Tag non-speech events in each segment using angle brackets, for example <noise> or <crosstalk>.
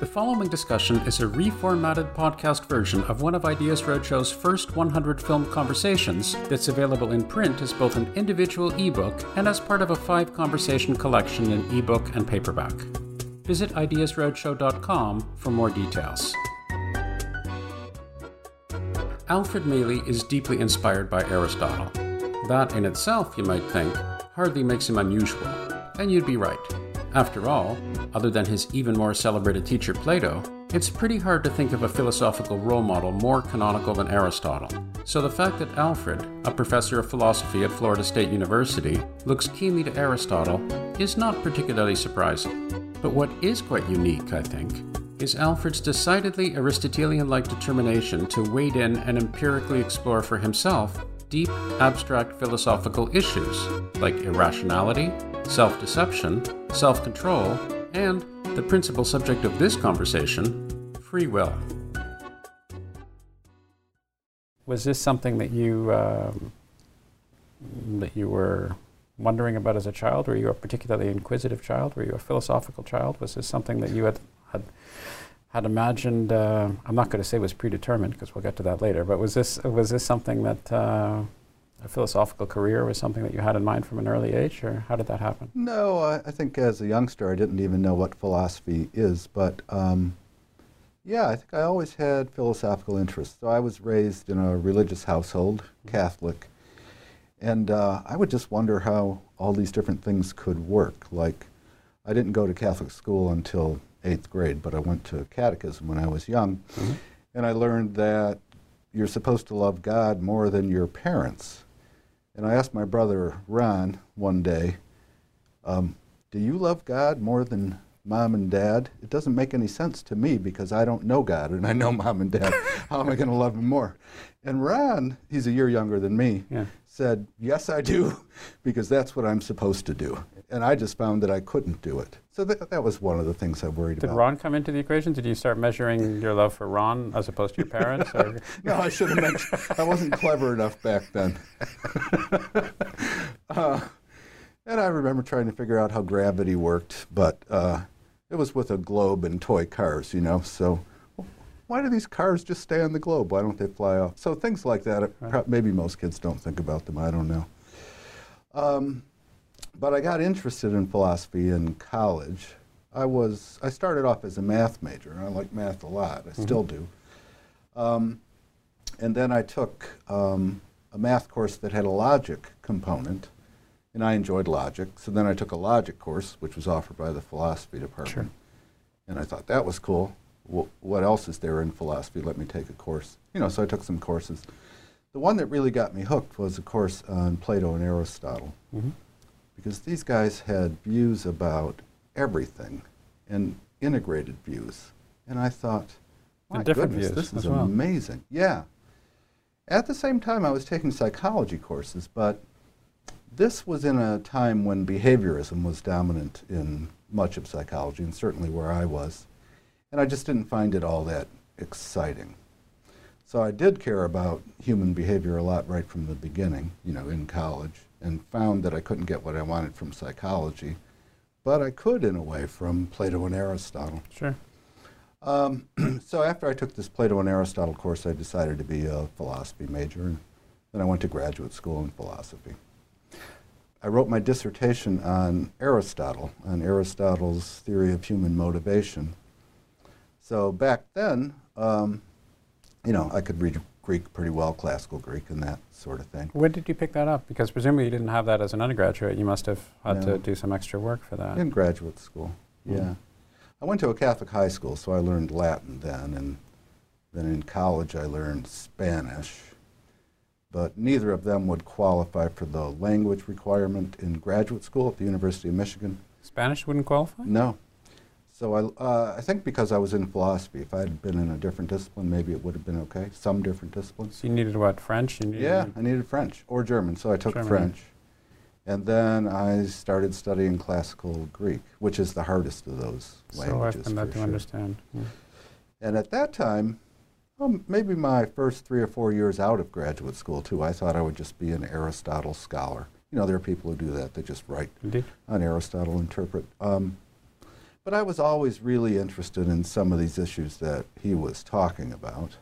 The following discussion is a reformatted podcast version of one of Ideas Roadshow's first 100 film conversations that's available in print as both an individual ebook and as part of a five conversation collection in ebook and paperback. Visit ideasroadshow.com for more details. Alfred Mele is deeply inspired by Aristotle. That in itself, you might think, hardly makes him unusual. And you'd be right. After all, other than his even more celebrated teacher Plato, it's pretty hard to think of a philosophical role model more canonical than Aristotle. So the fact that Alfred, a professor of philosophy at Florida State University, looks keenly to Aristotle is not particularly surprising. But what is quite unique, I think, is Alfred's decidedly Aristotelian like determination to wade in and empirically explore for himself deep, abstract philosophical issues like irrationality, self deception, self control, and the principal subject of this conversation free will. Was this something that you um, that you were wondering about as a child? Were you a particularly inquisitive child? Were you a philosophical child? Was this something that you had had, had imagined? Uh, I'm not going to say was predetermined because we'll get to that later. But was this was this something that uh, a philosophical career was something that you had in mind from an early age, or how did that happen? No, I, I think as a youngster I didn't even know what philosophy is, but um, yeah, I think I always had philosophical interests. So I was raised in a religious household, Catholic, and uh, I would just wonder how all these different things could work. Like, I didn't go to Catholic school until eighth grade, but I went to catechism when I was young, mm-hmm. and I learned that you're supposed to love God more than your parents. And I asked my brother Ron one day, um, Do you love God more than mom and dad? It doesn't make any sense to me because I don't know God and I know <laughs> mom and dad. How am I going to love him more? And Ron, he's a year younger than me, yeah. said, Yes, I do, <laughs> because that's what I'm supposed to do and I just found that I couldn't do it. So that, that was one of the things I worried Did about. Did Ron come into the equation? Did you start measuring your love for Ron as opposed to your parents? <laughs> no, I should have mentioned. I wasn't clever enough back then. <laughs> uh, and I remember trying to figure out how gravity worked, but uh, it was with a globe and toy cars, you know. So why do these cars just stay on the globe? Why don't they fly off? So things like that. Right. Maybe most kids don't think about them. I don't know. Um, but I got interested in philosophy in college. I was I started off as a math major, and I like math a lot. I mm-hmm. still do. Um, and then I took um, a math course that had a logic component, and I enjoyed logic. So then I took a logic course, which was offered by the philosophy department, sure. and I thought that was cool. W- what else is there in philosophy? Let me take a course. You know, so I took some courses. The one that really got me hooked was a course on Plato and Aristotle. Mm-hmm because these guys had views about everything and integrated views. And I thought, my goodness, this is well. amazing. Yeah. At the same time, I was taking psychology courses, but this was in a time when behaviorism was dominant in much of psychology, and certainly where I was. And I just didn't find it all that exciting. So I did care about human behavior a lot right from the beginning, you know, in college and found that I couldn't get what I wanted from psychology, but I could in a way from Plato and Aristotle. Sure. Um, <clears throat> so after I took this Plato and Aristotle course, I decided to be a philosophy major, and then I went to graduate school in philosophy. I wrote my dissertation on Aristotle, on Aristotle's theory of human motivation. So back then, um, you know, I could read Greek pretty well, classical Greek and that sort of thing. When did you pick that up? Because presumably you didn't have that as an undergraduate. You must have had no. to do some extra work for that. In graduate school, mm. yeah. I went to a Catholic high school, so I learned Latin then, and then in college I learned Spanish. But neither of them would qualify for the language requirement in graduate school at the University of Michigan. Spanish wouldn't qualify? No. So I, uh, I think because I was in philosophy, if I had been in a different discipline, maybe it would have been okay. Some different disciplines. So you needed what? French? Needed Yeah, I needed French or German, so I took German. French. And then I started studying classical Greek, which is the hardest of those So languages. I've been that for to sure. understand. Hmm. And at that time, well, maybe my first three or four years out of graduate school, too, I thought I would just be an Aristotle scholar. You know, there are people who do that, they just write Indeed. on Aristotle, interpret. Um, but I was always really interested in some of these issues that he was talking about.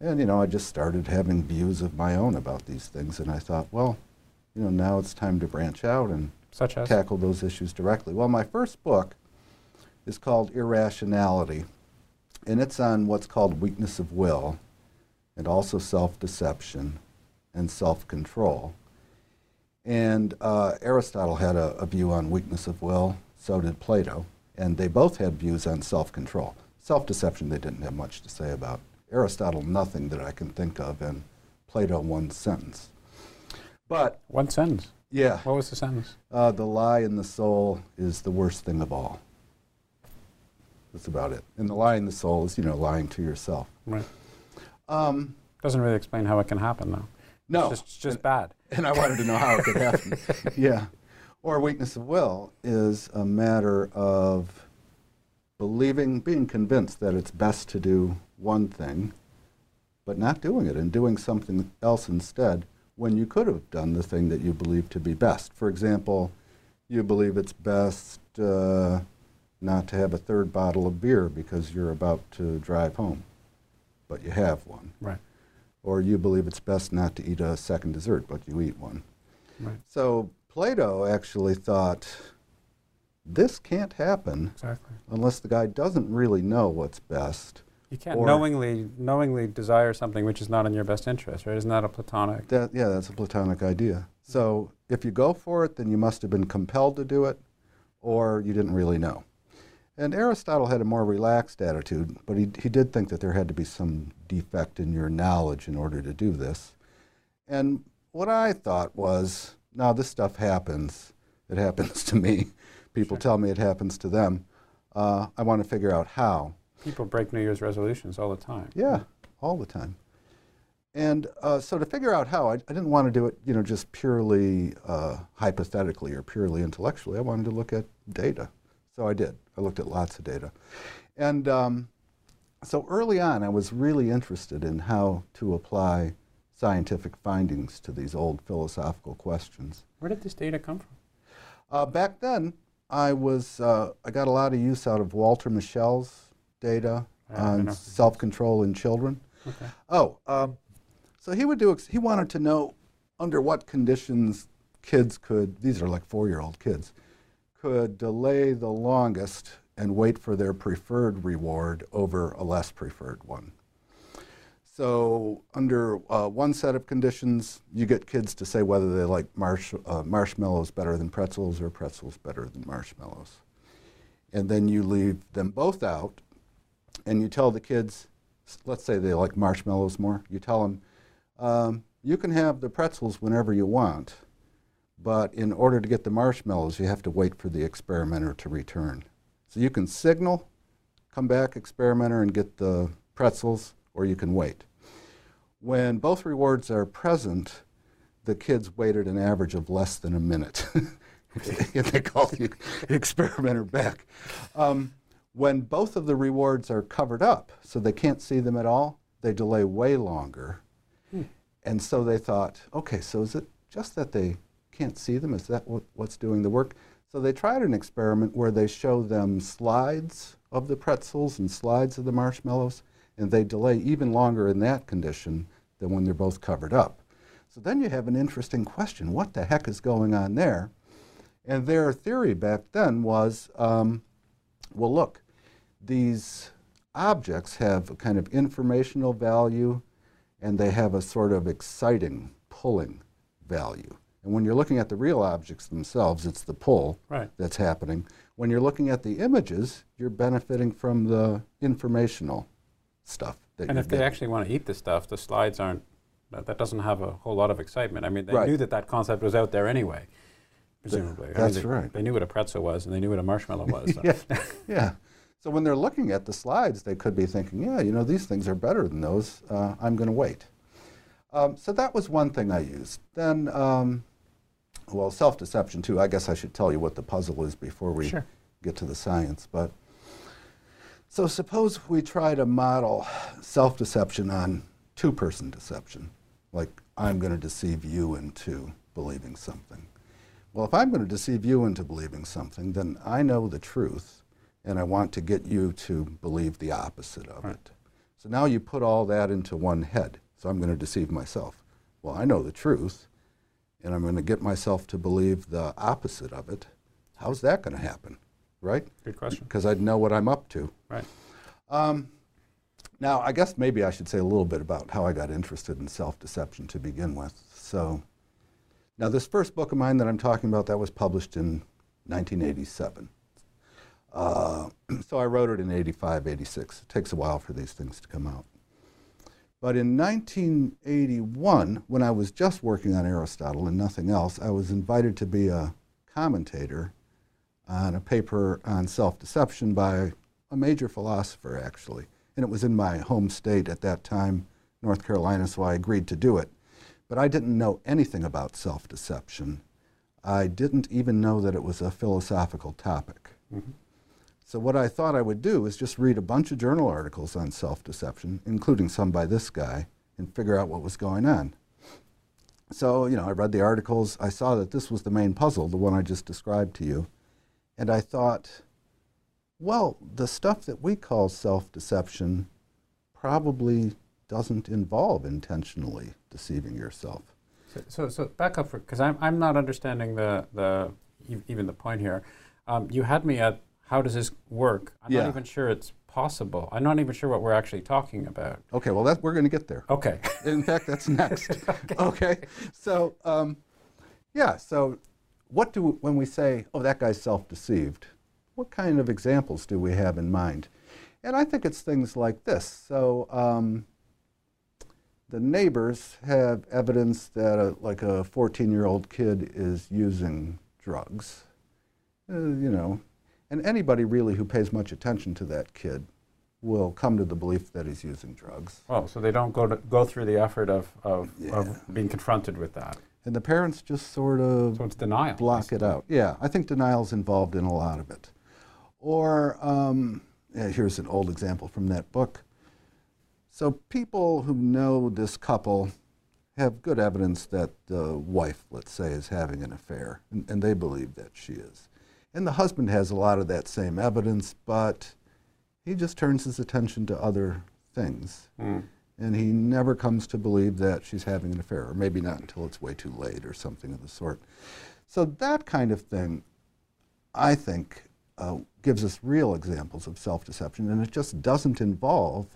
And, you know, I just started having views of my own about these things, and I thought, well, you know, now it's time to branch out and Such as? tackle those issues directly. Well, my first book is called Irrationality, and it's on what's called weakness of will, and also self deception and self control. And uh, Aristotle had a, a view on weakness of will, so did Plato, and they both had views on self control. Self deception, they didn't have much to say about. Aristotle, nothing that I can think of, and Plato, one sentence. But, One sentence. yeah. What was the sentence? Uh, the lie in the soul is the worst thing of all. That's about it. And the lie in the soul is, you know, lying to yourself. Right. Um, Doesn't really explain how it can happen, though. no. It's just, it's just bad. <laughs> and I wanted to know how it could happen. <laughs> yeah. Or weakness of will is a matter of believing, being convinced that it's best to do one thing, but not doing it and doing something else instead when you could have done the thing that you believe to be best. For example, you believe it's best uh, not to have a third bottle of beer because you're about to drive home, but you have one. Right. Or you believe it's best not to eat a second dessert, but you eat one. Right. So Plato actually thought this can't happen Exactly. unless the guy doesn't really know what's best. You can't knowingly knowingly desire something which is not in your best interest, right? Isn't that a platonic? That, yeah, that's a Platonic idea. So if you go for it, then you must have been compelled to do it, or you didn't really know. And Aristotle had a more relaxed attitude, but he, he did think that there had to be some defect in your knowledge in order to do this. And what I thought was, now this stuff happens. It happens to me. People tell me it happens to them. Uh, I want to figure out how. People break New Year's resolutions all the time. Yeah, all the time. And uh, so to figure out how, I, I didn't want to do it, you know, just purely uh, hypothetically or purely intellectually. I wanted to look at data. So I did. I looked at lots of data. And um, so early on, I was really interested in how to apply scientific findings to these old philosophical questions. Where did this data come from? Uh, back then, I was uh, I got a lot of use out of Walter Mischel's data on self-control in children. Okay. Oh, um, so he would do. ex- He wanted to know under what conditions kids could. These are like four-year-old kids could delay the longest and wait for their preferred reward over a less preferred one. So, under uh, one set of conditions, you get kids to say whether they like marsh, uh, marshmallows better than pretzels or pretzels better than marshmallows. And then you leave them both out, and you tell the kids, let's say they like marshmallows more, you tell them, um, you can have the pretzels whenever you want, but in order to get the marshmallows, you have to wait for the experimenter to return. So you can signal, come back, experimenter, and get the pretzels, or you can wait. When both rewards are present, the kids waited an average of less than a minute. <laughs> they call the <laughs> experimenter back. Um, when both of the rewards are covered up, so they can't see them at all, they delay way longer. And so they thought, okay, so is it just that they can't see them? Is that what, what's doing the work? So they tried an experiment where they show them slides of the pretzels and slides of the marshmallows, and they delay even longer in that condition than when they're both covered up. So then you have an interesting question what the heck is going on there? And their theory back then was um, well, look, these objects have a kind of informational value and they have a sort of exciting, pulling value. And when you're looking at the real objects themselves, it's the pull Right. that's happening. When you're looking at the images, you're benefiting from the informational stuff. That And if they actually want to eat the stuff, the slides aren't. That, that doesn't have a whole lot of excitement. I mean, they Right. knew that that concept was out there anyway, presumably. I mean, that's they, right. They knew what a pretzel was, and they knew what a marshmallow was. so. <laughs> yeah, yeah. So when they're looking at the slides, they could be thinking, yeah, you know, these things are better than those. Uh, I'm going to wait. Um, so that was one thing I used. Then, um, well, self deception, too. I guess I should tell you what the puzzle is before we Sure. get to the science. But so suppose we try to model self deception on two person deception, like I'm going to deceive you into believing something. Well, if I'm going to deceive you into believing something, then I know the truth, and I want to get you to believe the opposite of Right. it. So now you put all that into one head. So I'm going to deceive myself. Well, I know the truth, and I'm going to get myself to believe the opposite of it. How's that going to happen? Right? Good question. Because I'd know what I'm up to. Right. Now, I guess maybe I should say a little bit about how I got interested in self deception to begin with. So, now this first book of mine that I'm talking about, that was published in 1987. Uh, <clears throat> so I wrote it in 85, 86. It takes a while for these things to come out. But in 1981, when I was just working on Aristotle and nothing else, I was invited to be a commentator on a paper on self deception by a major philosopher, actually. And it was in my home state at that time, North Carolina, so I agreed to do it. But I didn't know anything about self deception. I didn't even know that it was a philosophical topic. Mm-hmm. So, what I thought I would do is just read a bunch of journal articles on self deception, including some by this guy, and figure out what was going on. So, you know, I read the articles. I saw that this was the main puzzle, the one I just described to you. And I thought, well, the stuff that we call self deception probably doesn't involve intentionally deceiving yourself. So, so, so back up because I'm, I'm not understanding the, the even the point here. Um, you had me at how does this work? I'm Yeah. not even sure it's possible. I'm not even sure what we're actually talking about. Okay, well, that, we're going to get there. Okay. In fact, that's next. <laughs> okay. So, um, yeah. So, what do when we say, "Oh, that guy's self-deceived"? What kind of examples do we have in mind? And I think it's things like this. So, um, the neighbors have evidence that, a, like a 14-year-old kid is using drugs. Uh, you know, and anybody really who pays much attention to that kid will come to the belief that he's using drugs. Well, so they don't go to, go through the effort of, of, Yeah. of being confronted with that. And the parents just sort of So it's denial. block it out. Yeah, I think denial's involved in a lot of it. Or um, yeah, here's an old example from that book. So people who know this couple have good evidence that the wife, let's say, is having an affair, and, and they believe that she is. And the husband has a lot of that same evidence, but he just turns his attention to other things. Mm. And he never comes to believe that she's having an affair, or maybe not until it's way too late or something of the sort. So that kind of thing, I think, uh, gives us real examples of self-deception, and it just doesn't involve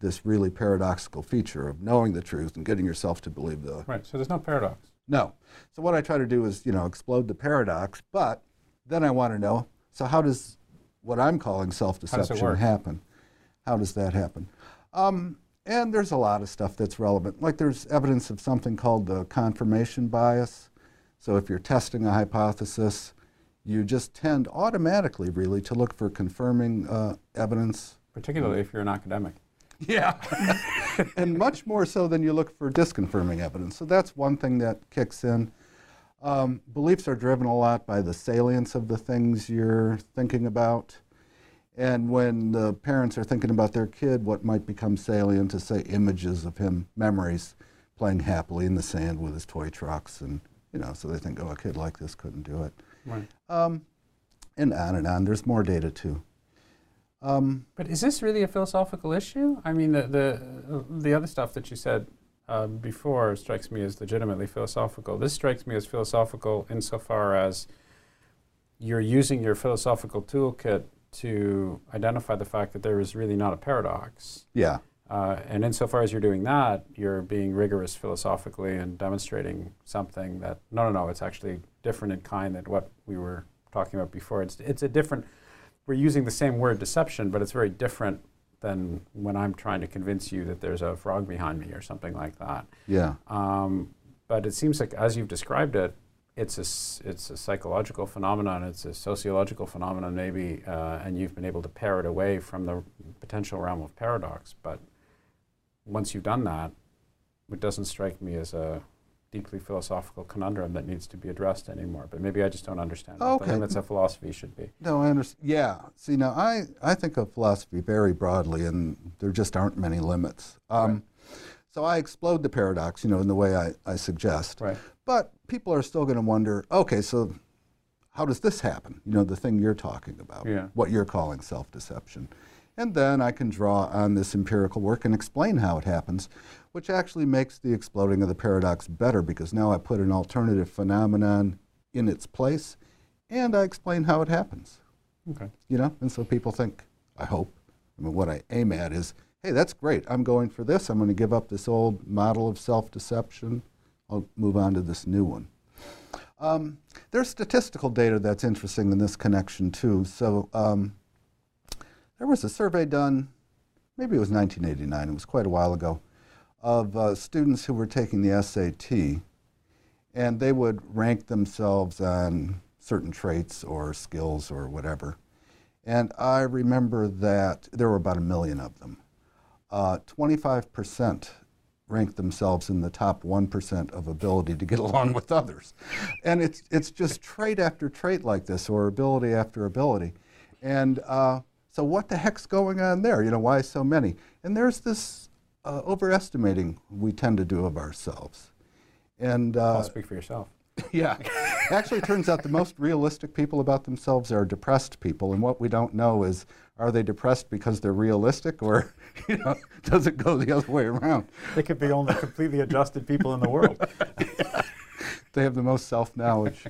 this really paradoxical feature of knowing the truth and getting yourself to believe the Right. So there's no paradox. no. So what I try to do is, you know, explode the paradox, but then I want to know, so how does what I'm calling self-deception happen? How does that happen? Um, and there's a lot of stuff that's relevant. Like there's evidence of something called the confirmation bias. So if you're testing a hypothesis, you just tend automatically, really, to look for confirming uh, evidence Particularly if you're an academic. yeah. <laughs> and much more so than you look for disconfirming evidence. So that's one thing that kicks in. Um, beliefs are driven a lot by the salience of the things you're thinking about. And when the parents are thinking about their kid, what might become salient is, say, images of him, memories, playing happily in the sand with his toy trucks. And, you know, so they think, oh, a kid like this couldn't do it. Right. Um, and on and on. There's more data, too. Um, But is this really a philosophical issue? I mean, the the, the other stuff that you said uh, before strikes me as legitimately philosophical. This strikes me as philosophical insofar as you're using your philosophical toolkit to identify the fact that there is really not a paradox. yeah. Uh, and insofar as you're doing that, you're being rigorous philosophically and demonstrating something that no, no, no, it's actually different in kind than what we were talking about before. It's it's a different. We're using the same word deception, but it's very different than when I'm trying to convince you that there's a frog behind me or something like that. Yeah. Um, but it seems like, as you've described it, it's a it's a psychological phenomenon, it's a sociological phenomenon, maybe, uh, and you've been able to pare it away from the potential realm of paradox. But once you've done that, it doesn't strike me as a deeply philosophical conundrum that needs to be addressed anymore. But maybe I just don't understand what Okay. the limits of philosophy should be. No, I understand. Yeah. See, now I, I think of philosophy very broadly, and there just aren't many limits. Um, So I explode the paradox, you know, in the way I, I suggest. Right. But people are still going to wonder okay, so how does this happen? You know, the thing you're talking about, Yeah. what you're calling self deception. And then I can draw on this empirical work and explain how it happens, which actually makes the exploding of the paradox better because now I put an alternative phenomenon in its place and I explain how it happens. Okay. You know, and so people think, I hope, I mean, what I aim at is, hey, that's great. I'm going for this. I'm going to give up this old model of self deception. I'll move on to this new one. Um, there's statistical data that's interesting in this connection, too. So um, there was a survey done, maybe it was 1989, it was quite a while ago, of uh, students who were taking the SAT, and they would rank themselves on certain traits or skills or whatever. And I remember that there were about a million of them. Uh, 25% rank themselves in the top 1% of ability to get <laughs> along with others. And it's, it's just trait after trait like this, or ability after ability. And uh, so, what the heck's going on there? You know, why so many? And there's this uh, overestimating we tend to do of ourselves. And uh, I'll speak for yourself. <laughs> yeah. Actually, it turns out the most realistic people about themselves are depressed people. And what we don't know is are they depressed because they're realistic or <laughs> you know, does it go the other way around? They could be only completely adjusted people in the world. <laughs> They have the most self knowledge.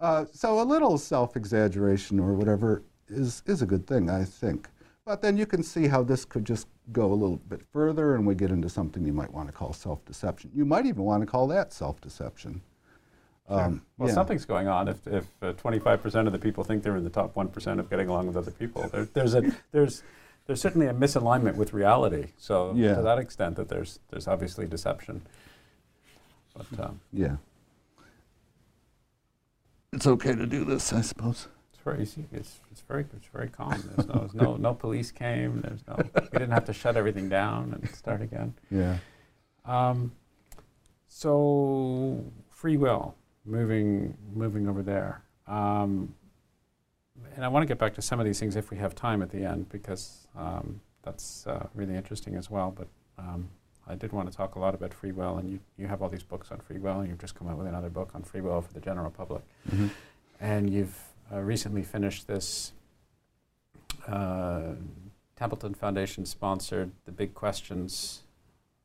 Uh, so a little self exaggeration or whatever is, is a good thing, I think. But then you can see how this could just go a little bit further and we get into something you might want to call self deception. You might even want to call that self deception. Um, Well, yeah. something's going on if, if uh, 25% of the people think they're in the top 1% of getting along with other people. There, there's, a, there's, there's certainly a misalignment with reality. So, Yeah. to that extent, that there's, there's obviously deception. But um, Yeah. It's okay to do this, I suppose. it's very easy. It's, it's, very, it's very calm. There's no, there's no, no police came. There's no, we didn't have to shut everything down and start again. Yeah. Um, so free will, moving moving over there, um, and I want to get back to some of these things if we have time at the end because um, that's uh, really interesting as well. But um, I did want to talk a lot about free will, and you you have all these books on free will, and you've just come out with another book on free will for the general public, Mhm. and you've uh, recently finished this. Uh, Templeton Foundation sponsored the Big Questions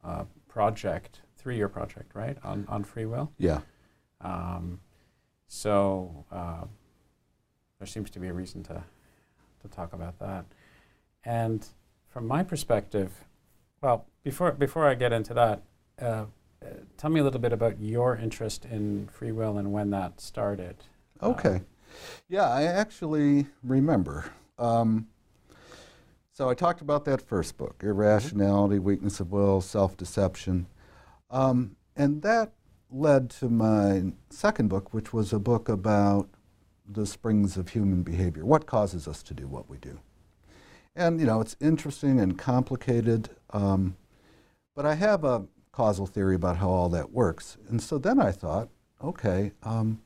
uh, project, three-year project, right, on, on free will. Yeah. Um, so uh, there seems to be a reason to, to talk about that. And from my perspective, well, before, before I get into that, uh, uh, tell me a little bit about your interest in free will and when that started. Uh, Okay. Yeah, I actually remember. Um, so I talked about that first book Irrationality, Weakness of Will, Self Deception. Um, and that led to my second book, which was a book about the springs of human behavior. What causes us to do what we do? And, you know, it's interesting and complicated, um, but I have a causal theory about how all that works. And so then I thought, okay, um,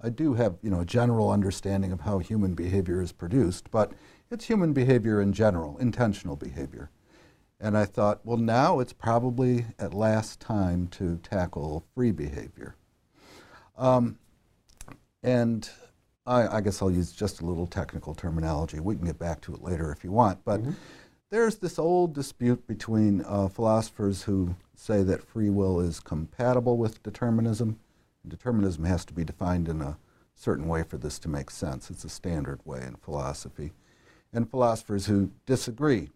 I do have, you know, a general understanding of how human behavior is produced, but it's human behavior in general, intentional behavior. And I thought, well, now it's probably at last time to tackle free behavior. Um, and I, I guess I'll use just a little technical terminology. We can get back to it later if you want. But there's this old dispute between uh, philosophers who say that free will is compatible with determinism. Determinism has to be defined in a certain way for this to make sense. It's a standard way in philosophy. And philosophers who disagree.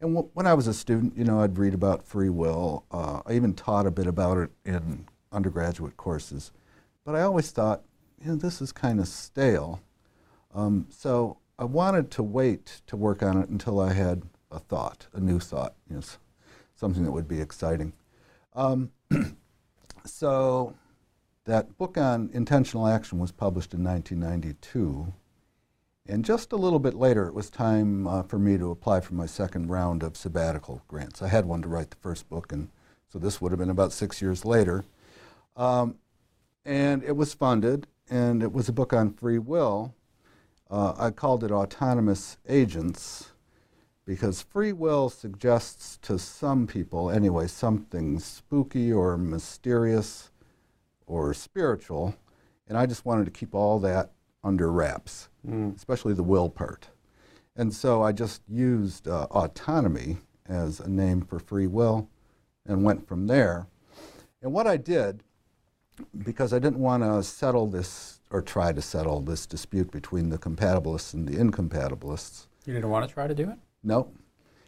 And w- when I was a student, you know, I'd read about free will. Uh, I even taught a bit about it in undergraduate courses. But I always thought, you know, this is kind of stale. Um, so I wanted to wait to work on it until I had a thought, a new thought, you know, something that would be exciting. Um, <clears throat> so that book on intentional action was published in 1992. And just a little bit later, it was time uh, for me to apply for my second round of sabbatical grants. I had one to write the first book, and so this would have been about six years later. Um, and it was funded, and it was a book on free will. Uh, I called it Autonomous Agents because free will suggests to some people, anyway, something spooky or mysterious or spiritual, and I just wanted to keep all that under wraps, mm. especially the will part. And so I just used uh, autonomy as a name for free will and went from there. And what I did, because I didn't want to settle this or try to settle this dispute between the compatibilists and the incompatibilists. You didn't want to try to do it? No.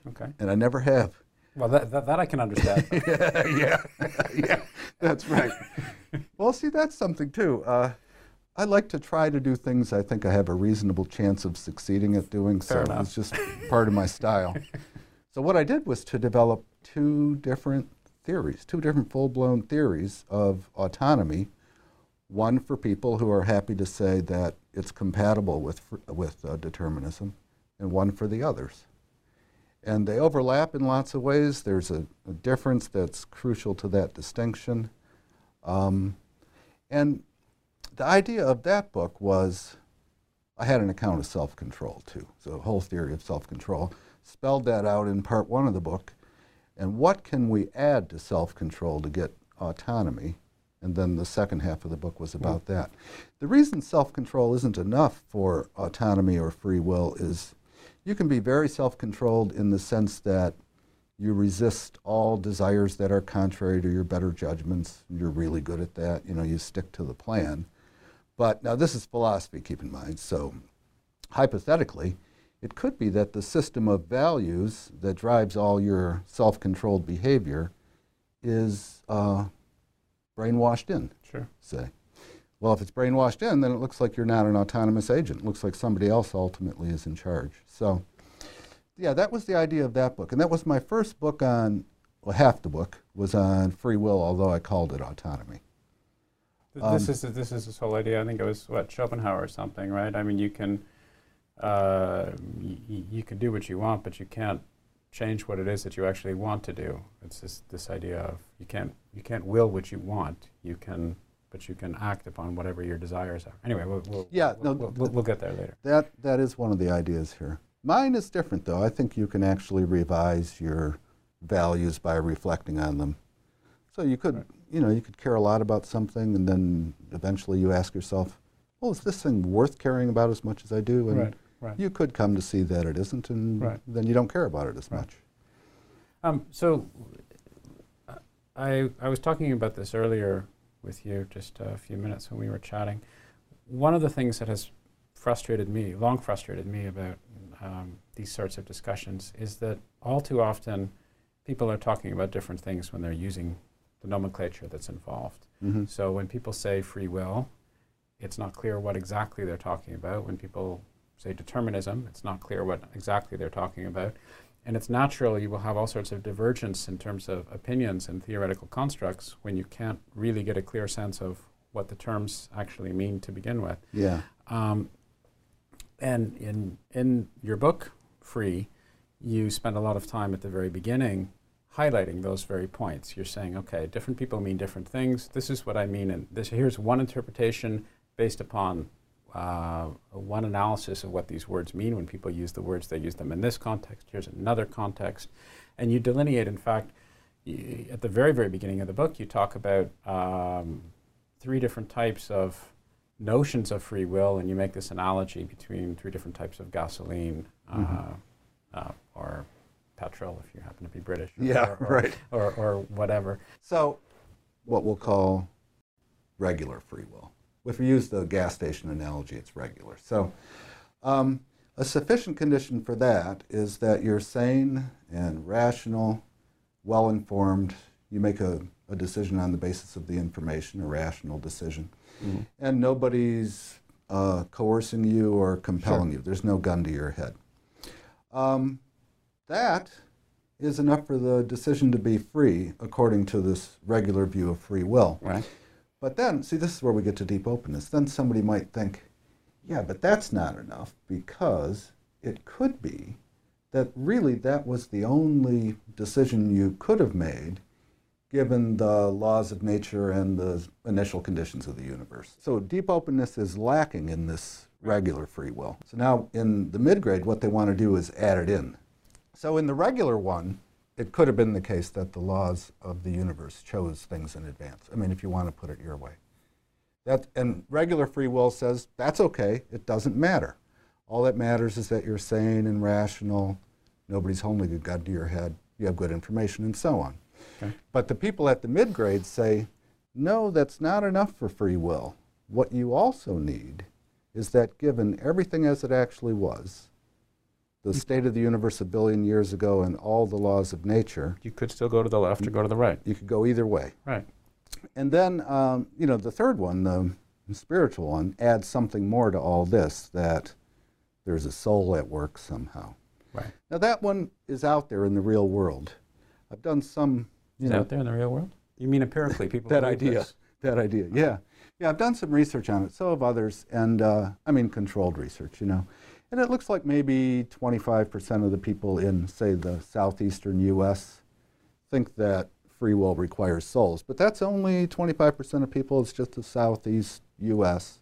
Okay. And I never have. Well, that, that, that I can understand. <laughs> yeah, yeah, yeah, that's right. well, see, that's something too. Uh, I like to try to do things I think I have a reasonable chance of succeeding at doing. Fair so enough. it's just part of my style. <laughs> So what I did was to develop two different theories, two different full-blown theories of autonomy. One for people who are happy to say that it's compatible with with uh, determinism, and one for the others. And they overlap in lots of ways. There's a, a difference that's crucial to that distinction. Um, and the idea of that book was I had an account of self control too. So, a whole theory of self control. Spelled that out in part one of the book. And what can we add to self control to get autonomy? And then the second half of the book was about that. The reason self control isn't enough for autonomy or free will is you can be very self controlled in the sense that you resist all desires that are contrary to your better judgments. You're really good at that. You know, you stick to the plan. But now this is philosophy, keep in mind. So hypothetically, it could be that the system of values that drives all your self controlled behavior is uh, brainwashed in, sure. say. Well, if it's brainwashed in, then it looks like you're not an autonomous agent. It looks like somebody else ultimately is in charge. So, yeah, that was the idea of that book. And that was my first book on, well, half the book was on free will, although I called it autonomy. This Um, this is this is this whole idea. I think it was what Schopenhauer or something, right? I mean, you can uh, y- you can do what you want, but you can't change what it is that you actually want to do. It's this this idea of you can't you can't will what you want. You can, but you can act upon whatever your desires are. Anyway, we'll, we'll yeah, we'll, no, we'll, we'll, get there later. That that is one of the ideas here. Mine is different, though. I think you can actually revise your values by reflecting on them. So you could. Right you know, you could care a lot about something, and then eventually you ask yourself, well, is this thing worth caring about as much as I do? And right, right. you could come to see that it isn't, and right. then you don't care about it as right. much. Um, so, I, I was talking about this earlier with you just a few minutes when we were chatting. One of the things that has frustrated me, long frustrated me about um, these sorts of discussions, is that all too often people are talking about different things when they're using the nomenclature that's involved. Mm-hmm. So when people say free will, it's not clear what exactly they're talking about. When people say determinism, it's not clear what exactly they're talking about. And it's natural you will have all sorts of divergence in terms of opinions and theoretical constructs when you can't really get a clear sense of what the terms actually mean to begin with. Yeah. Um, and in in your book, Free, you spend a lot of time at the very beginning highlighting those very points. You're saying, okay, different people mean different things. This is what I mean, and this here's one interpretation based upon uh, one analysis of what these words mean. When people use the words, they use them in this context. Here's another context, and you delineate. In fact, y- at the very very beginning of the book, you talk about um, three different types of notions of free will, and you make this analogy between three different types of gasoline, mm-hmm. uh, or petrol if you happen to be British. Or, yeah, or, or, right. Or, or whatever. So, what we'll call regular free will. If we use the gas station analogy, it's regular. So, um, a sufficient condition for that is that you're sane and rational, well informed. You make a, a decision on the basis of the information, a rational decision. Mm-hmm. And nobody's uh, coercing you or compelling sure. you. There's no gun to your head. Um, that is enough for the decision to be free, according to this regular view of free will. Right. But then, see, this is where we get to deep openness. Then somebody might think, yeah, but that's not enough because it could be that really that was the only decision you could have made given the laws of nature and the initial conditions of the universe. So deep openness is lacking in this regular free will. So now in the mid-grade, what they want to do is add it in. So in the regular one, it could have been the case that the laws of the universe chose things in advance. I mean, if you want to put it your way. That, and regular free will says that's okay, it doesn't matter. All that matters is that you're sane and rational, nobody's holding a gun to your head, you have good information, and so on. Okay. But the people at the mid grade say, no, that's not enough for free will. What you also need is that given everything as it actually was, the state of the universe a billion years ago and all the laws of nature. You could still go to the left or go to the right. You could go either way. Right. And then, um, you know, the third one, the spiritual one, adds something more to all this that there's a soul at work somehow. Right. Now, that one is out there in the real world. I've done some. You is know, out there in the real world? You mean empirically, people <laughs> that idea. This? That idea, yeah. Yeah, I've done some research on it. So have others, and uh, I mean controlled research, you know. And it looks like maybe 25% of the people in, say, the southeastern U.S. think that free will requires souls. But that's only 25% of people. It's just the southeast U.S.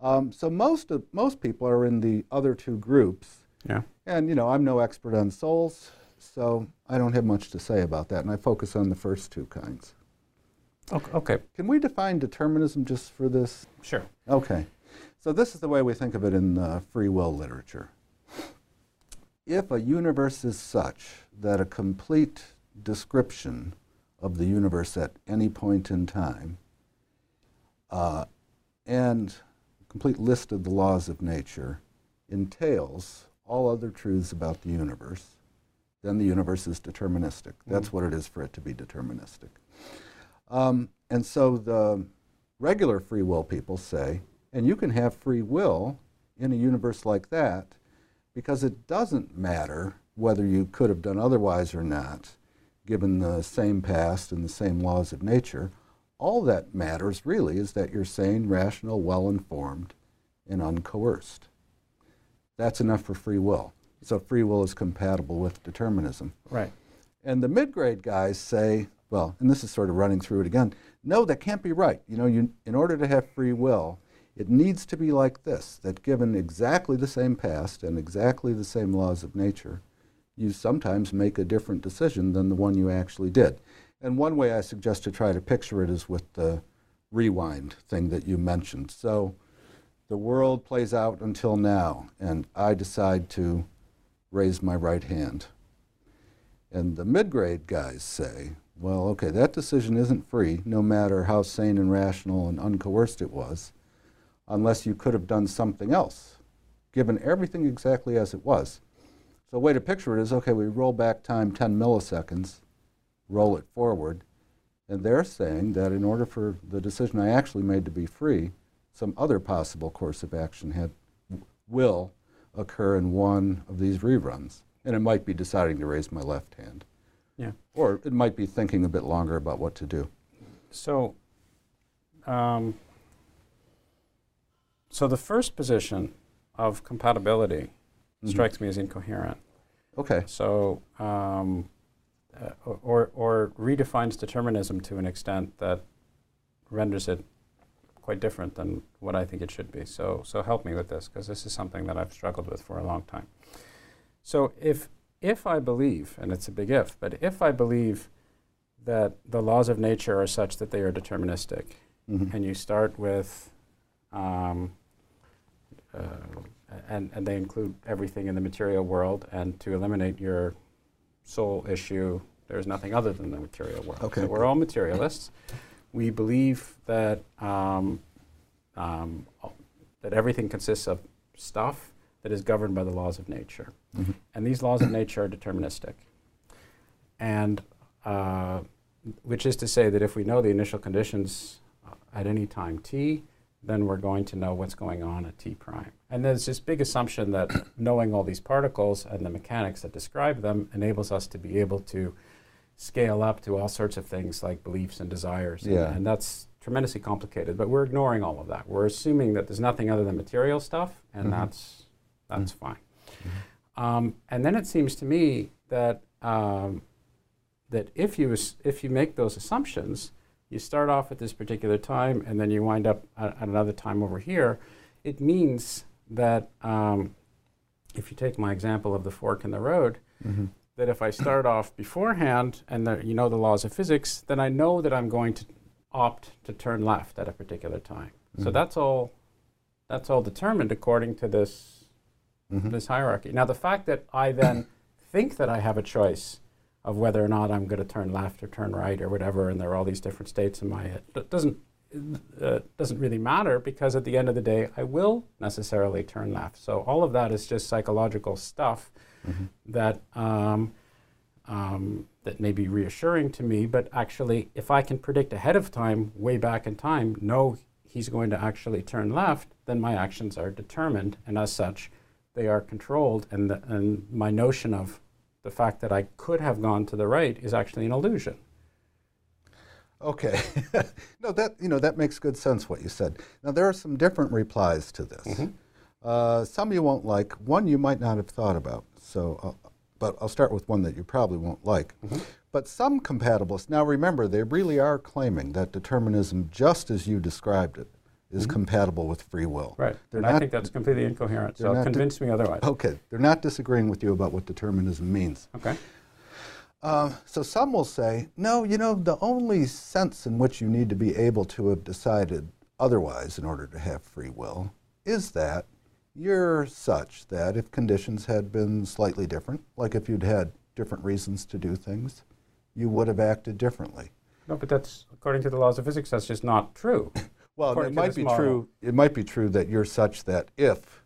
Um, so most of most people are in the other two groups. Yeah. And you know, I'm no expert on souls, so I don't have much to say about that. And I focus on the first two kinds. Okay. Can we define determinism just for this? Sure. Okay. So this is the way we think of it in the free will literature. If a universe is such that a complete description of the universe at any point in time uh, and a complete list of the laws of nature entails all other truths about the universe, then the universe is deterministic. That's mm. what it is for it to be deterministic. Um, and so the regular free will people say, and you can have free will in a universe like that because it doesn't matter whether you could have done otherwise or not, given the same past and the same laws of nature. All that matters really is that you're sane, rational, well informed, and uncoerced. That's enough for free will. So free will is compatible with determinism. Right. And the mid grade guys say, well, and this is sort of running through it again. No, that can't be right. You know, you, in order to have free will, it needs to be like this that given exactly the same past and exactly the same laws of nature, you sometimes make a different decision than the one you actually did. And one way I suggest to try to picture it is with the rewind thing that you mentioned. So the world plays out until now, and I decide to raise my right hand. And the mid grade guys say, well, okay, that decision isn't free, no matter how sane and rational and uncoerced it was unless you could have done something else, given everything exactly as it was. So a way to picture it is, okay, we roll back time 10 milliseconds, roll it forward, and they're saying that in order for the decision I actually made to be free, some other possible course of action had will occur in one of these reruns. And it might be deciding to raise my left hand. Yeah. Or it might be thinking a bit longer about what to do. So, um, so the first position of compatibility mm-hmm. strikes me as incoherent. Okay. So, um, uh, or, or redefines determinism to an extent that renders it quite different than what I think it should be. So, so help me with this because this is something that I've struggled with for a long time. So, if if I believe, and it's a big if, but if I believe that the laws of nature are such that they are deterministic, mm-hmm. and you start with um, and, and they include everything in the material world. And to eliminate your soul issue, there's nothing other than the material world. Okay. So we're all materialists. We believe that um, um, that everything consists of stuff that is governed by the laws of nature, mm-hmm. and these laws of nature are deterministic. And uh, which is to say that if we know the initial conditions uh, at any time t, then we're going to know what's going on at T prime. And there's this big assumption that <coughs> knowing all these particles and the mechanics that describe them enables us to be able to scale up to all sorts of things like beliefs and desires. Yeah. And, and that's tremendously complicated, but we're ignoring all of that. We're assuming that there's nothing other than material stuff, and that's that's fine. Um, and then it seems to me that um, that if you if you make those assumptions, you start off at this particular time, and then you wind up at, at another time over here. It means that um, if you take my example of the fork in the road, mm-hmm. that if I start off beforehand and the, you know the laws of physics, then I know that I'm going to opt to turn left at a particular time. So mm-hmm. that's all. That's all determined according to this mm-hmm. this hierarchy. Now the fact that I then think that I have a choice of whether or not I'm going to turn left or turn right or whatever, and there are all these different states in my head, that doesn't uh, doesn't really matter because at the end of the day, I will necessarily turn left. So all of that is just psychological stuff that um, um, that may be reassuring to me. But actually, if I can predict ahead of time, way back in time, no, he's going to actually turn left, then my actions are determined, and as such, they are controlled. And the, and my notion of the fact that I could have gone to the right is actually an illusion. Okay. <laughs> no, that you know that makes good sense what you said. Now there are some different replies to this. Uh, some you won't like. One you might not have thought about. So, uh, but I'll start with one that you probably won't like. But some compatibilists. Now remember, they really are claiming that determinism, just as you described it, is compatible with free will. Right. They're and I think that's completely incoherent. So not convince me otherwise. Okay. They're not disagreeing with you about what determinism means. Okay. Uh, so some will say, no, you know, the only sense in which you need to be able to have decided otherwise in order to have free will is that you're such that if conditions had been slightly different, like if you'd had different reasons to do things, you would have acted differently. No, but that's according to the laws of physics. That's just not true. <coughs> Well, it might be model. true. It might be true that you're such that if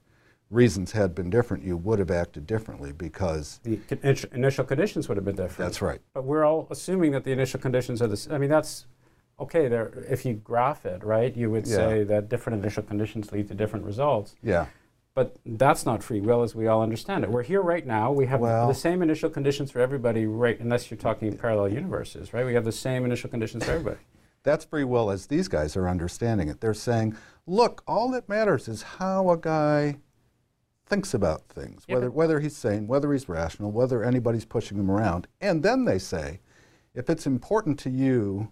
reasons had been different, you would have acted differently because the con- initial conditions would have been different. that's right. But we're all assuming that the initial conditions are the. I mean, that's okay. There, if you graph it, right, you would Yeah. say that different initial conditions lead to different results. Yeah. But that's not free will, as we all understand it. We're here right now. We have Well- the same initial conditions for everybody, right? Unless you're talking parallel universes, right? We have the same initial conditions for everybody. That's free will as these guys are understanding it. They're saying, look, all that matters is how a guy thinks about things, Yeah, whether, whether he's sane, whether he's rational, whether anybody's pushing him around. And then they say, if it's important to you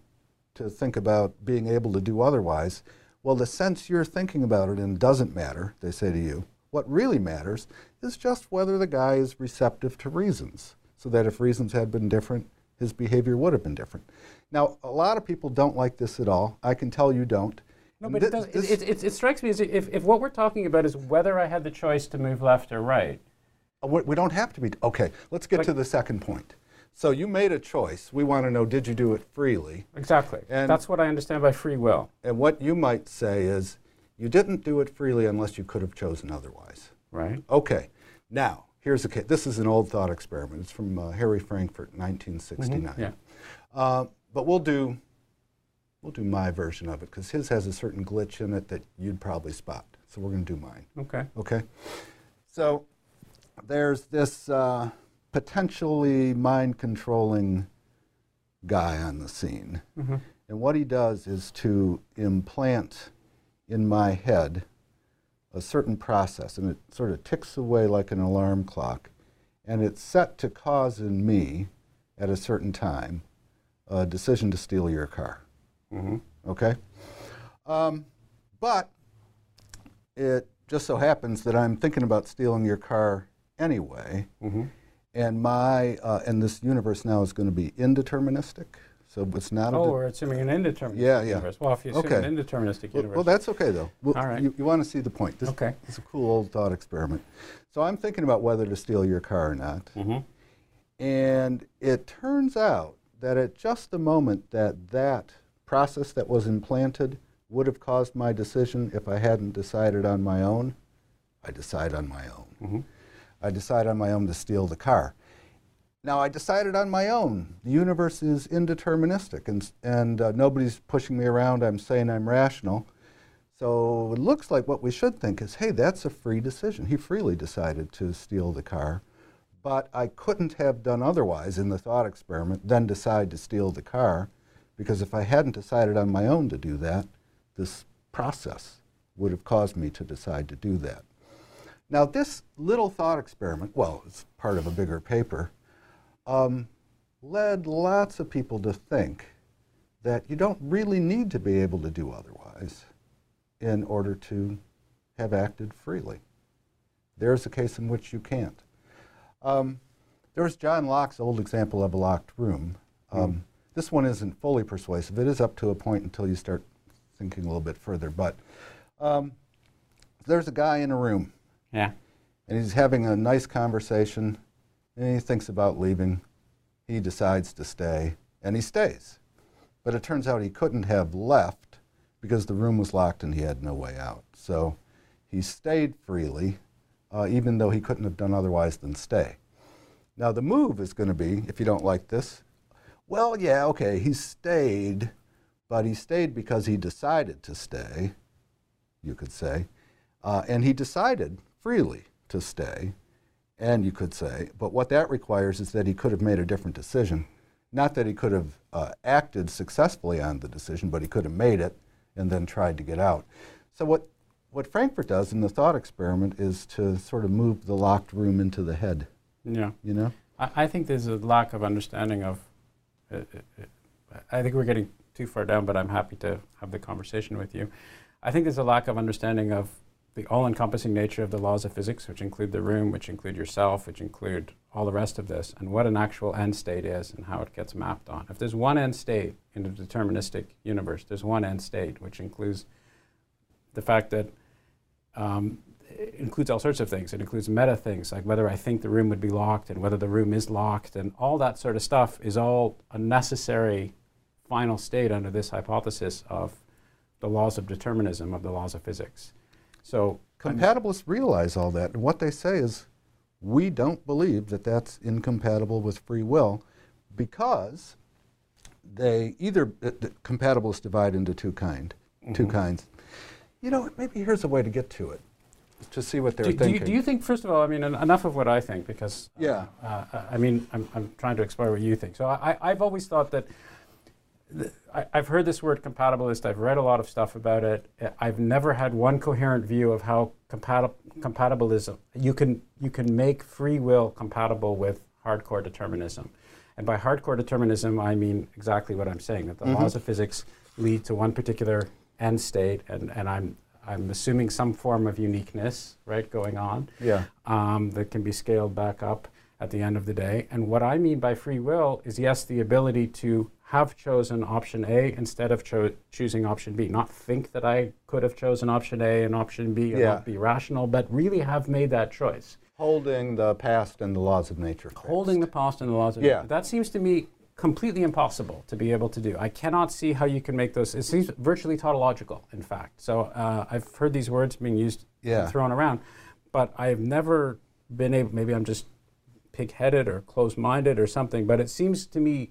to think about being able to do otherwise, well, the sense you're thinking about it in doesn't matter, they say to you. What really matters is just whether the guy is receptive to reasons, so that if reasons had been different, his behavior would have been different. Now, a lot of people don't like this at all. I can tell you don't. No, but thi- it, this- it, it, it strikes me as if, if what we're talking about is whether I had the choice to move left or right. Uh, we we don't have to be. Okay, let's get But- to the second point. So you made a choice. We want to know did you do it freely? Exactly. And- That's what I understand by free will. And what you might say is you didn't do it freely unless you could have chosen otherwise. Right. Okay, now here's a case. This is an old thought experiment. It's from uh, Harry Frankfurt, 1969. Yeah. Uh, but we'll do we'll do my version of it because his has a certain glitch in it that you'd probably spot. So we're going to do mine. Okay. Okay. So there's this uh, potentially mind controlling guy on the scene. And what he does is to implant in my head a certain process, and it sort of ticks away like an alarm clock. And it's set to cause in me, at a certain time, a decision to steal your car. Okay? Um, but it just so happens that I'm thinking about stealing your car anyway, and my uh, and this universe now is going to be indeterministic, so it's not. a Oh, we're assuming an indeterministic Yeah, yeah. universe. Well, if you assume Okay. an indeterministic universe. well, that's okay though. Well, All right. You, you want to see the point? This, Okay. It's a cool old thought experiment. So I'm thinking about whether to steal your car or not, Mhm. and it turns out that at just the moment that that process that was implanted would have caused my decision if I hadn't decided on my own, I decide on my own. I decide on my own to steal the car. Now, I decided on my own. The universe is indeterministic, and, and uh, nobody's pushing me around. I'm saying I'm rational. So it looks like what we should think is hey, that's a free decision. He freely decided to steal the car. But I couldn't have done otherwise in the thought experiment than decide to steal the car Because if I hadn't decided on my own to do that, this process would have caused me to decide to do that. Now, this little thought experiment, well, it's part of a bigger paper, um, led lots of people to think that you don't really need to be able to do otherwise in order to have acted freely. There's a case in which you can't. Um, there was John Locke's old example of a locked room. Um, This one isn't fully persuasive. It is up to a point until you start thinking a little bit further. But um, there's a guy in a room, Yeah. and he's having a nice conversation, and he thinks about leaving. He decides to stay, and he stays. But it turns out he couldn't have left because the room was locked and he had no way out. So he stayed freely, uh, even though he couldn't have done otherwise than stay. Now, the move is going to be, if you don't like this, well, yeah, okay, he stayed, but he stayed because he decided to stay, you could say. Uh, and he decided freely to stay, and you could say, but what that requires is that he could have made a different decision. Not that he could have uh, acted successfully on the decision, but he could have made it and then tried to get out. So, what, what Frankfurt does in the thought experiment is to sort of move the locked room into the head, Yeah. you know? I, I think there's a lack of understanding of. Uh, uh, uh, I think we're getting too far down, but I'm happy to have the conversation with you. I think there's a lack of understanding of the all-encompassing nature of the laws of physics, which include the room, which include yourself, which include all the rest of this, and what an actual end state is and how it gets mapped on. If there's one end state in a deterministic universe, there's one end state, which includes the fact that um, it includes all sorts of things. It includes meta things, like whether I think the room would be locked and whether the room is locked, and all that sort of stuff is all a necessary final state under this hypothesis of the laws of determinism, of the laws of physics. So, Compatibilists realize all that, and what they say is, we don't believe that that's incompatible with free will because they either uh, the compatibilists divide into two kind, two kinds. You know, maybe here's a way to get to it, to see what they're do, do, you, thinking. do you think, first of all, I mean, en- enough of what I think, because uh, Yeah. uh, I mean, I'm, I'm trying to explore what you think. So I, I've always thought that th- I, I've heard this word compatibilist. I've read a lot of stuff about it. I've never had one coherent view of how compatib- compatibilism you can you can make free will compatible with hardcore determinism. And by hardcore determinism, I mean exactly what I'm saying that the laws of physics lead to one particular end state, and, and I'm I'm assuming some form of uniqueness, right, going on yeah. um, that can be scaled back up at the end of the day. And what I mean by free will is yes, the ability to have chosen option A instead of cho- choosing option B. Not think that I could have chosen option A and option B and Yeah. not be rational, but really have made that choice. Holding the past and the laws of nature. Holding the past and the laws of Yeah. That seems to me completely impossible to be able to do. I cannot see how you can make those. It seems virtually tautological, in fact. So uh, I've heard these words being used Yeah. and thrown around, but I've never been able. Maybe I'm just pig-headed or close minded or something. But it seems to me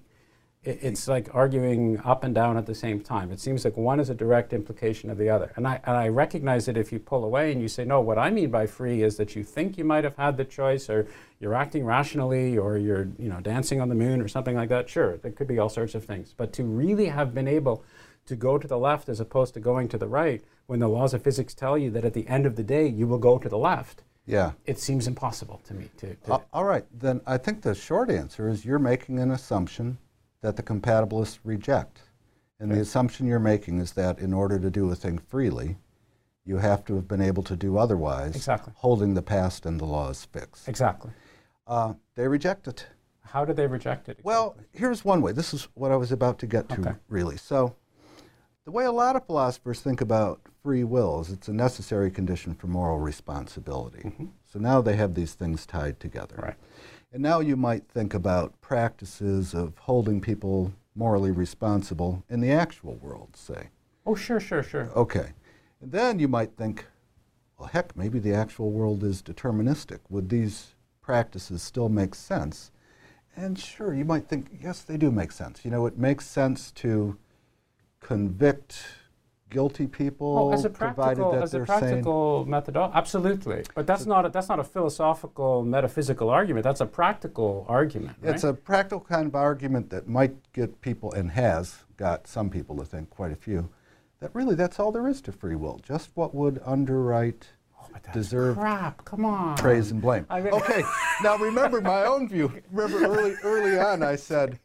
it's like arguing up and down at the same time. It seems like one is a direct implication of the other. And I, and I recognize that if you pull away and you say, no, what I mean by free is that you think you might have had the choice or you're acting rationally or you're you know, dancing on the moon or something like that, sure, there could be all sorts of things. But to really have been able to go to the left as opposed to going to the right when the laws of physics tell you that at the end of the day you will go to the left, Yeah. it seems impossible to me to, to Uh, all right, then I think the short answer is you're making an assumption that the compatibilists reject. And the assumption you're making is that in order to do a thing freely, you have to have been able to do otherwise, Exactly. holding the past and the laws fixed. exactly. Uh, they reject it. How do they reject it? Well, here's one way. This is what I was about to get to, Okay. really. So, the way a lot of philosophers think about free wills. It's a necessary condition for moral responsibility. Mm-hmm. So now they have these things tied together. Right. And now you might think about practices of holding people morally responsible in the actual world, say. Oh, sure, sure, sure. Okay. And then you might think, well, heck, maybe the actual world is deterministic. Would these practices still make sense? And sure, you might think, yes, they do make sense. You know, it makes sense to convict guilty people, Oh, as a provided practical, that as a practical method, oh, absolutely. But that's not a, that's not a philosophical, metaphysical argument. That's a practical argument. Right? It's a practical kind of argument that might get people, and has got some people to think, quite a few, that really that's all there is to free will, just what would underwrite deserve crap. Come on. praise and blame. I mean- okay, now remember my own view. Remember early, early on, I said,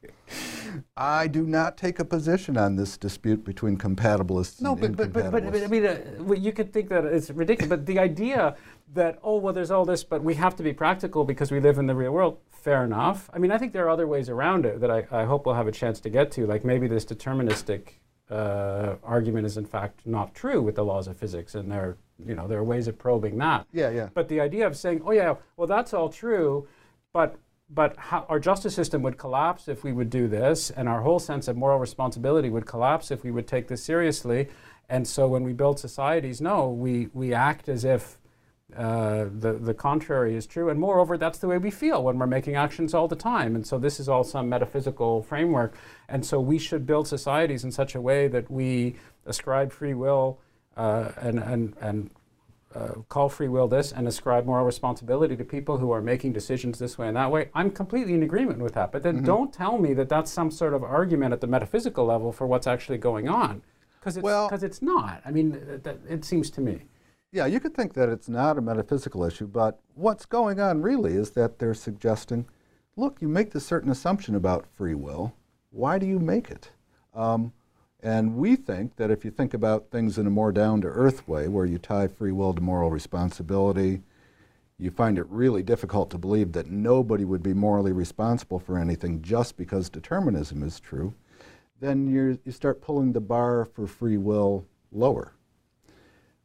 I do not take a position on this dispute between compatibilists No, and but but, but, but, but I mean, uh, well, you could think that it's ridiculous, but the idea that oh well, there's all this, but we have to be practical because we live in the real world. Fair enough. I mean, I think there are other ways around it that I, I hope we'll have a chance to get to. Like maybe this deterministic uh, argument is in fact not true with the laws of physics, and there you know there are ways of probing that. yeah, yeah. But the idea of saying, oh yeah, well that's all true, but but how, our justice system would collapse if we would do this, and our whole sense of moral responsibility would collapse if we would take this seriously. And so when we build societies, no, we, we act as if uh, the, the contrary is true. And moreover, that's the way we feel when we're making actions all the time. And so this is all some metaphysical framework. And so we should build societies in such a way that we ascribe free will uh, and, and, and uh, call free will this and ascribe moral responsibility to people who are making decisions this way and that way. I'm completely in agreement with that. But then don't tell me that that's some sort of argument at the metaphysical level for what's actually going on. Because it's, Well- it's not. I mean, th- th- it seems to me. Yeah, you could think that it's not a metaphysical issue, but what's going on really is that they're suggesting look, you make this certain assumption about free will. Why do you make it? Um, and we think that if you think about things in a more down to earth way, where you tie free will to moral responsibility, you find it really difficult to believe that nobody would be morally responsible for anything just because determinism is true, then you you start pulling the bar for free will lower.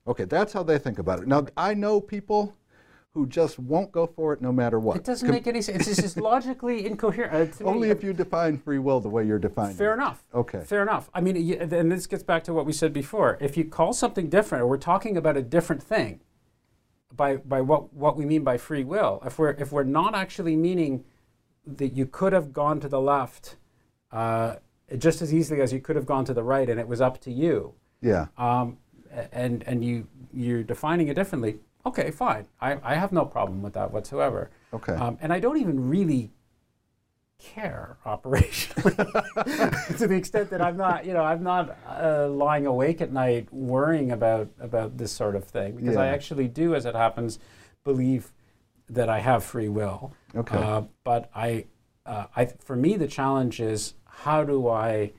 Okay, that's how they think about it. Now, I know people who just won't go for it no matter what. It doesn't Com- make any sense. It's just <laughs> logically incoherent. Uh, to me, Only if you define free will the way you're defining Fair it. Fair enough. Okay. Fair enough. I mean, and this gets back to what we said before. If you call something different, or we're talking about a different thing, by by what what we mean by free will, if we're if we're not actually meaning that you could have gone to the left uh, just as easily as you could have gone to the right, and it was up to you, Yeah. um, and and you you're defining it differently. Okay, fine. I, I have no problem with that whatsoever. Okay. Um, and I don't even really care <laughs> operationally <laughs> to the extent that I'm not, you know, I'm not uh, lying awake at night worrying about about this sort of thing because I actually do, as it happens, believe that I have free will. Okay. Uh, but I, uh, I, for me, the challenge is how do I,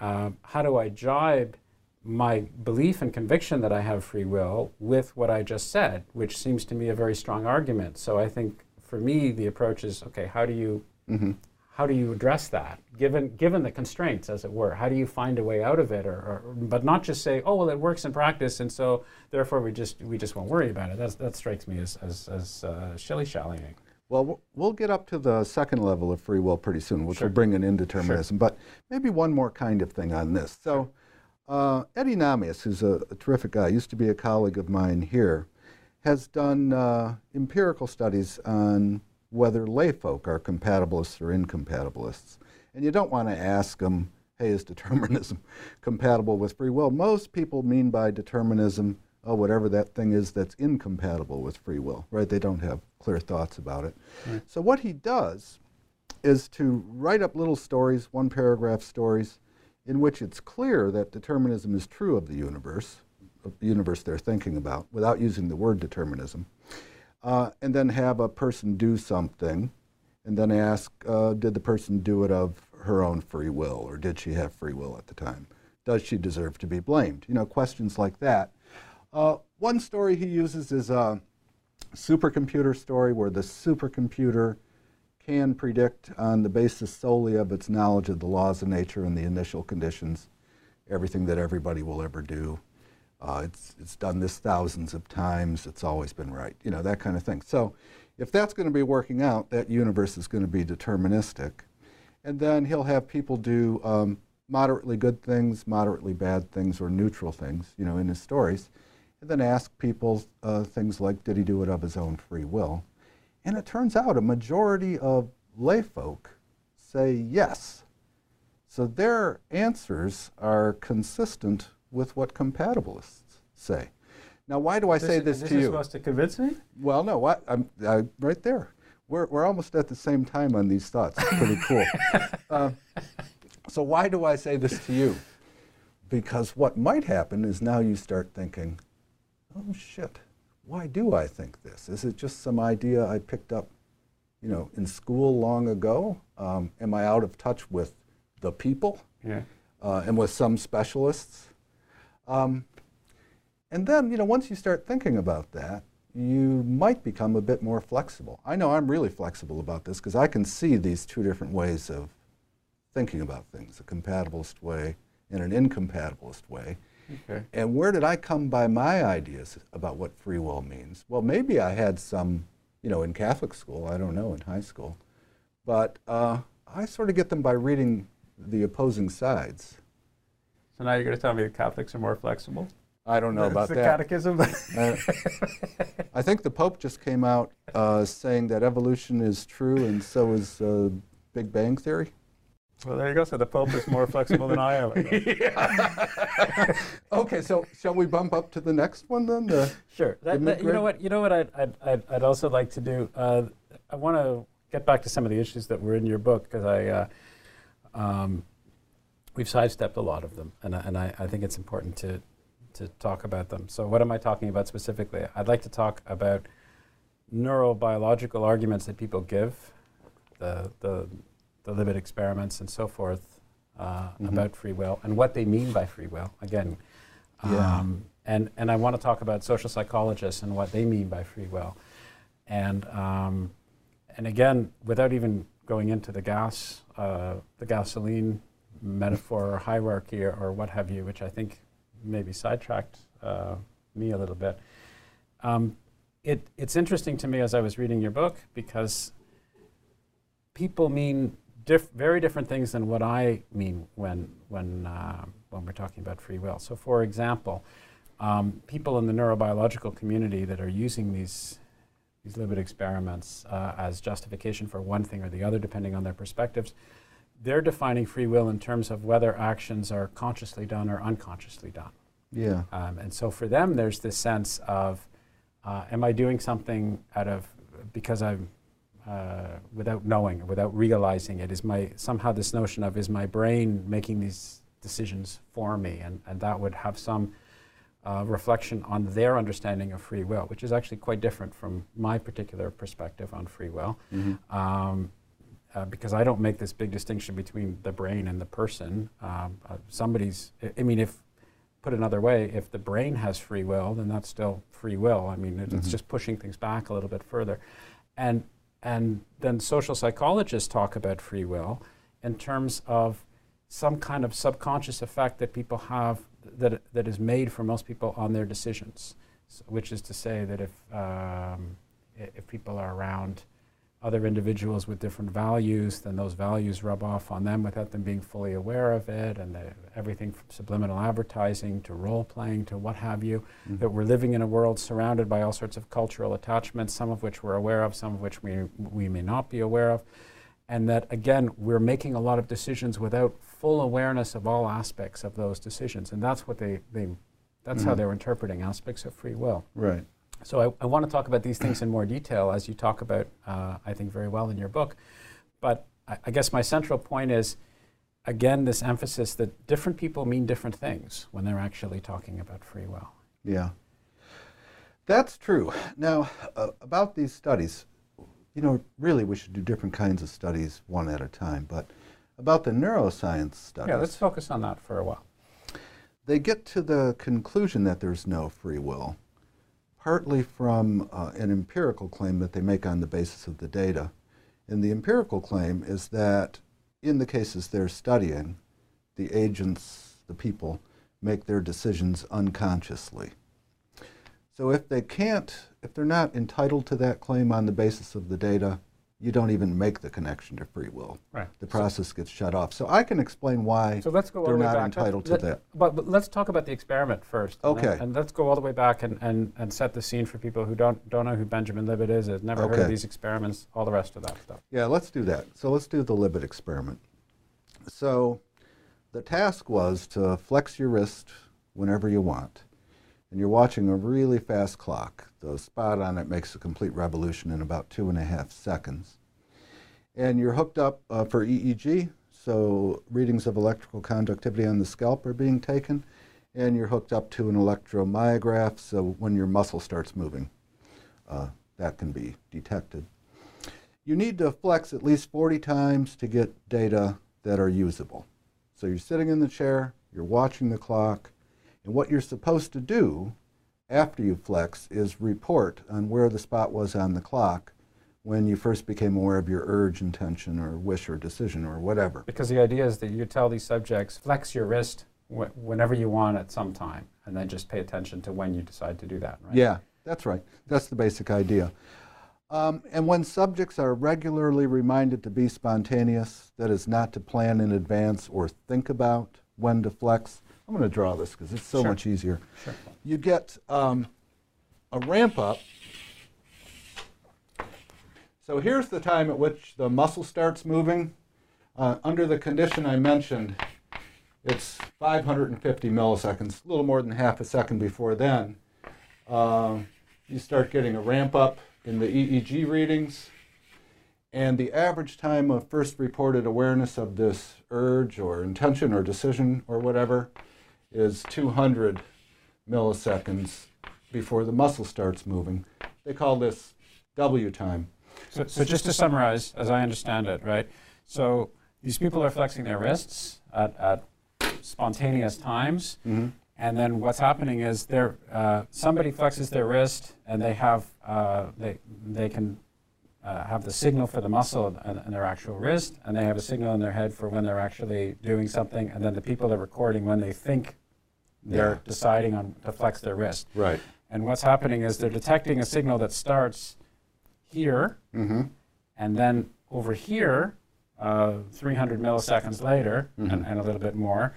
um, how do I jibe my belief and conviction that I have free will with what I just said, which seems to me a very strong argument. So I think for me, the approach is okay. How do you, Mm-hmm. how do you address that, given given the constraints, as it were? How do you find a way out of it, or, or but not just say, oh well, it works in practice, and so therefore we just we just won't worry about it. That's, that strikes me as as, as uh, shilly shallying. Well, we'll get up to the second level of free will pretty soon, which Sure. will bring in indeterminism. But maybe one more kind of thing on this. So, uh, Eddy Nahmias, who's a, a terrific guy, used to be a colleague of mine here, has done uh, empirical studies on whether layfolk are compatibilists or incompatibilists. And you don't want to ask them, hey, is <laughs> determinism compatible with free will? Most people mean by determinism, oh, whatever that thing is that's incompatible with free will, right? They don't have clear thoughts about it. So what he does is to write up little stories, one paragraph stories, in which it's clear that determinism is true of the universe, of the universe they're thinking about, without using the word determinism, uh, and then have a person do something, and then ask, uh, did the person do it of her own free will, or did she have free will at the time? Does she deserve to be blamed? You know, questions like that. Uh, one story he uses is a supercomputer story where the supercomputer can predict on the basis solely of its knowledge of the laws of nature and the initial conditions everything that everybody will ever do. Uh, it's, it's done this thousands of times. It's always been right. You know, that kind of thing. So if that's going to be working out, that universe is going to be deterministic. And then he'll have people do um, moderately good things, moderately bad things, or neutral things, you know, in his stories. And then ask people uh, things like, did he do it of his own free will? And it turns out a majority of layfolk say yes. So their answers are consistent with what compatibilists say. Now, why do I say this, this to is you? supposed to convince me. Well, no, i right there. We're, we're almost at the same time on these thoughts. It's pretty cool. <laughs> uh, So, why do I say this to you? Because what might happen is now you start thinking, oh shit, why do I think this? Is it just some idea I picked up, you know, in school long ago? Um, am I out of touch with the people Yeah. uh, and with some specialists? Um, and then, you know, once you start thinking about that, you might become a bit more flexible. I know I'm really flexible about this because I can see these two different ways of thinking about things a compatibilist way and an incompatibilist way. Okay. And where did I come by my ideas about what free will means? Well, maybe I had some, you know, in Catholic school, I don't know, in high school. But uh, I sort of get them by reading the opposing sides. So now you're going to tell me that Catholics are more flexible? I don't know about the that. catechism. Uh, <laughs> I think the Pope just came out uh, saying that evolution is true and so is uh, Big Bang Theory. Well, there you go. So the Pope is more flexible than I am. <laughs> <laughs> Okay, so shall we bump up to the next one then? The- Sure. That, Give that- you know what? You know what? I'd, I'd, I'd, I'd also like to do. Uh, I want to get back to some of the issues that were in your book because I, uh, um, we've sidestepped a lot of them, and I, and I, I think it's important to to talk about them. So, what am I talking about specifically? I'd like to talk about neurobiological arguments that people give, the the, the Libet experiments and so forth uh, Mhm. about free will and what they mean by free will. Again. Yeah. Um, and, and I want to talk about social psychologists and what they mean by free will. And, um, and again, without even going into the gas, uh, the gasoline metaphor or hierarchy or, or what have you, which I think maybe sidetracked uh, me a little bit. Um, it, it's interesting to me as I was reading your book because people mean diff- very different things than what I mean when, when, uh, when we're talking about free will. So, for example, um, people in the neurobiological community that are using these these Libet experiments uh, as justification for one thing or the other, depending on their perspectives, they're defining free will in terms of whether actions are consciously done or unconsciously done. yeah. Um, and so for them, there's this sense of, uh, am I doing something out of because I'm uh, without knowing, without realizing it? Is my somehow this notion of is my brain making these decisions for me, and and that would have some uh, reflection on their understanding of free will, which is actually quite different from my particular perspective on free will Mhm. um, uh, because I don't make this big distinction between the brain and the person. Um, uh, somebody's, I- mean, if put another way, if the brain has free will, then that's still free will. I mean, it, it's Mhm. just pushing things back a little bit further, and and then social psychologists talk about free will in terms of some kind of subconscious effect that people have that that is made for most people on their decisions, S which is to say that if um, if people are around other individuals with different values, then those values rub off on them without them being fully aware of it, and the, everything from subliminal advertising to role playing to what have you. Mhm. That we're living in a world surrounded by all sorts of cultural attachments, some of which we're aware of, some of which we, we may not be aware of. And that, again, we're making a lot of decisions without full awareness of all aspects of those decisions. And that's what they, they that's how Mhm. they're interpreting aspects of free will. Right. So I, I want to talk about these things in more detail as you talk about, uh, I think, very well in your book. But I, I guess my central point is, again, this emphasis that different people mean different things when they're actually talking about free will. Yeah. That's true. Now, uh, about these studies, you know, really we should do different kinds of studies one at a time, but about the neuroscience studies, Yeah, let's focus on that for a while. they get to the conclusion that there's no free will, partly from uh, an empirical claim that they make on the basis of the data. And the empirical claim is that in the cases they're studying, the agents, the people, make their decisions unconsciously. So if they can't, if they're not entitled to that claim on the basis of the data, you don't even make the connection to free will. Right. The process gets shut off. So I can explain why So let's go all they're the way not back. entitled Let- to that. But, but let's talk about the experiment first. and Okay. And, let's go all the way back and, and, and set the scene for people who don't, don't know who Benjamin Libet is, has never heard of these experiments, all the rest of that stuff. Yeah, let's do that. So let's do the Libet experiment. So the task was to flex your wrist whenever you want. And you're watching a really fast clock. The spot on it makes a complete revolution in about two and a half seconds. And you're hooked up uh, for EEG, so readings of electrical conductivity on the scalp are being taken, and you're hooked up to an electromyograph, so when your muscle starts moving, uh, that can be detected. You need to flex at least 40 times to get data that are usable. So you're sitting in the chair, you're watching the clock, and what you're supposed to do after you flex is report on where the spot was on the clock when you first became aware of your urge, intention, or wish or decision or whatever. Because the idea is that you tell these subjects, flex your wrist wh- whenever you want at some time, and then just pay attention to when you decide to do that, right? Yeah, that's right. That's the basic idea. Um, and when subjects are regularly reminded to be spontaneous, that is, not to plan in advance or think about when to flex, I'm going to draw this because it's so Sure. much easier. Sure. You get um, a ramp up. So here's the time at which the muscle starts moving. Uh, under the condition I mentioned, it's 550 milliseconds, a little more than half a second before then. Um, you start getting a ramp up in the EEG readings. And the average time of first reported awareness of this urge or intention or decision or whatever is 200 milliseconds before the muscle starts moving. They call this W time. So, so just to summarize, as I understand it, right? So these people are flexing their wrists at, at spontaneous times, and then what's happening is they're, uh, somebody flexes their wrist, and they have uh, they they can uh, have the signal for the muscle in, in their actual wrist, and they have a signal in their head for when they're actually doing something, and then the people are recording when they think they're Yeah. deciding on to flex their wrist. Right. And what's happening is they're detecting a signal that starts here, Mm-hmm. and then over here, uh, 300 milliseconds later, and, and a little bit more,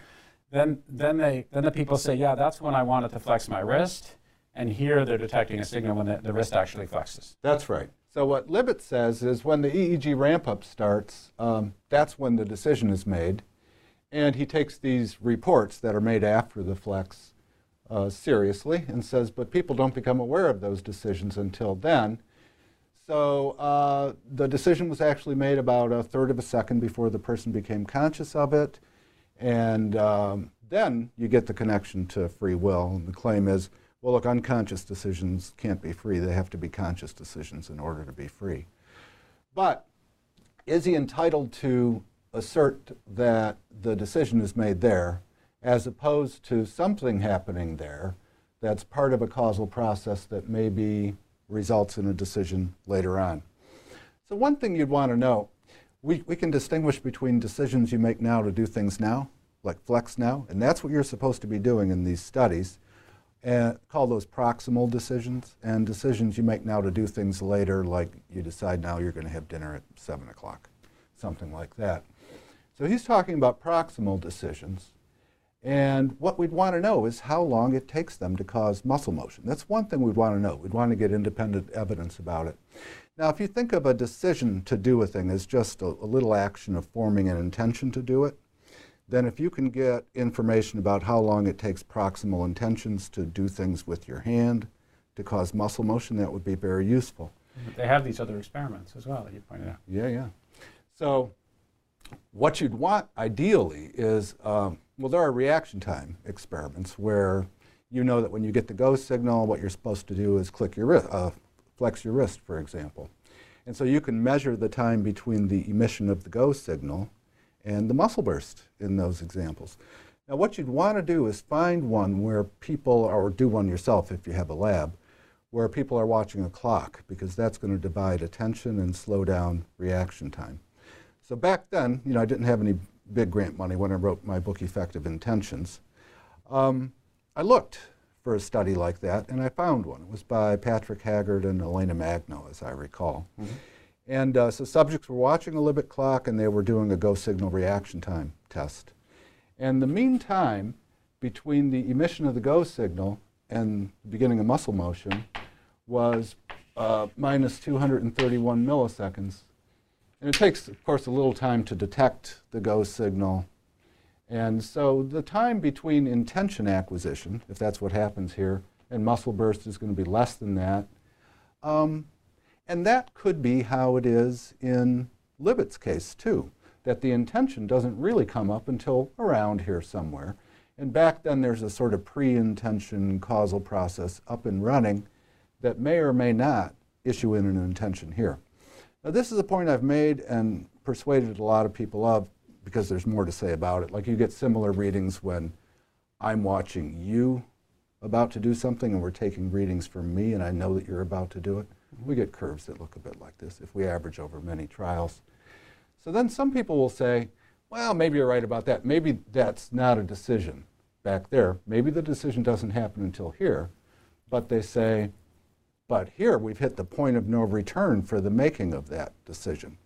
then then they then the people say, yeah, that's when I wanted to flex my wrist, and here they're detecting a signal when the, the wrist actually flexes. That's right. So what Libet says is when the EEG ramp up starts, um, that's when the decision is made, and he takes these reports that are made after the flex uh, seriously and says, but people don't become aware of those decisions until then. So uh, the decision was actually made about a third of a second before the person became conscious of it, and um, then you get the connection to free will. And the claim is, well, look, unconscious decisions can't be free; they have to be conscious decisions in order to be free. But is he entitled to assert that the decision is made there, as opposed to something happening there that's part of a causal process that maybe results in a decision later on? So, one thing you'd want to know we, we can distinguish between decisions you make now to do things now, like flex now, and that's what you're supposed to be doing in these studies. And call those proximal decisions, and decisions you make now to do things later, like you decide now you're going to have dinner at 7 o'clock, something like that. So he's talking about proximal decisions. And what we'd want to know is how long it takes them to cause muscle motion. That's one thing we'd want to know. We'd want to get independent evidence about it. Now, if you think of a decision to do a thing as just a, a little action of forming an intention to do it, then if you can get information about how long it takes proximal intentions to do things with your hand to cause muscle motion, that would be very useful. But they have these other experiments as well that you pointed out. Yeah, yeah. So, what you'd want ideally is um, well, there are reaction time experiments where you know that when you get the go signal, what you're supposed to do is click your wrist, uh, flex your wrist, for example. And so you can measure the time between the emission of the go signal and the muscle burst in those examples. Now, what you'd want to do is find one where people, or do one yourself if you have a lab, where people are watching a clock, because that's going to divide attention and slow down reaction time. So back then, you know, I didn't have any big grant money when I wrote my book, Effective Intentions. Um, I looked for a study like that, and I found one. It was by Patrick Haggard and Elena Magno, as I recall. And uh, so subjects were watching a Libet clock, and they were doing a go signal reaction time test. And the mean time between the emission of the go signal and the beginning of muscle motion was uh, minus 231 milliseconds. And it takes, of course, a little time to detect the go signal. And so the time between intention acquisition, if that's what happens here, and muscle burst is going to be less than that. Um, and that could be how it is in Libet's case, too. that the intention doesn't really come up until around here somewhere. And back then, there's a sort of pre intention causal process up and running that may or may not issue in an intention here. Now, this is a point I've made and persuaded a lot of people of because there's more to say about it. Like you get similar readings when I'm watching you about to do something and we're taking readings from me and I know that you're about to do it. We get curves that look a bit like this if we average over many trials. So then some people will say, well, maybe you're right about that. Maybe that's not a decision back there. Maybe the decision doesn't happen until here. But they say, but here we've hit the point of no return for the making of that decision.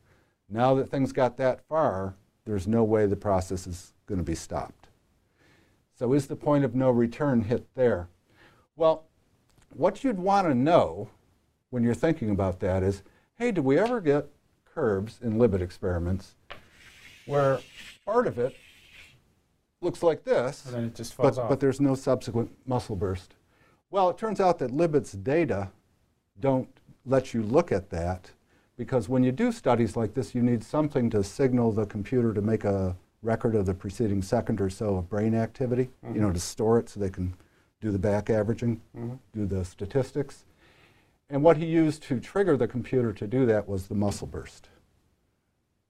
Now that things got that far, there's no way the process is going to be stopped. So is the point of no return hit there? Well, what you'd want to know when you're thinking about that is, hey, did we ever get curves in Libet experiments where part of it looks like this, And then it just falls but, off. but there's no subsequent muscle burst? Well, it turns out that Libet's data don't let you look at that because when you do studies like this, you need something to signal the computer to make a record of the preceding second or so of brain activity, you mm-hmm. know, to store it so they can do the back averaging, mm-hmm. do the statistics. And what he used to trigger the computer to do that was the muscle burst.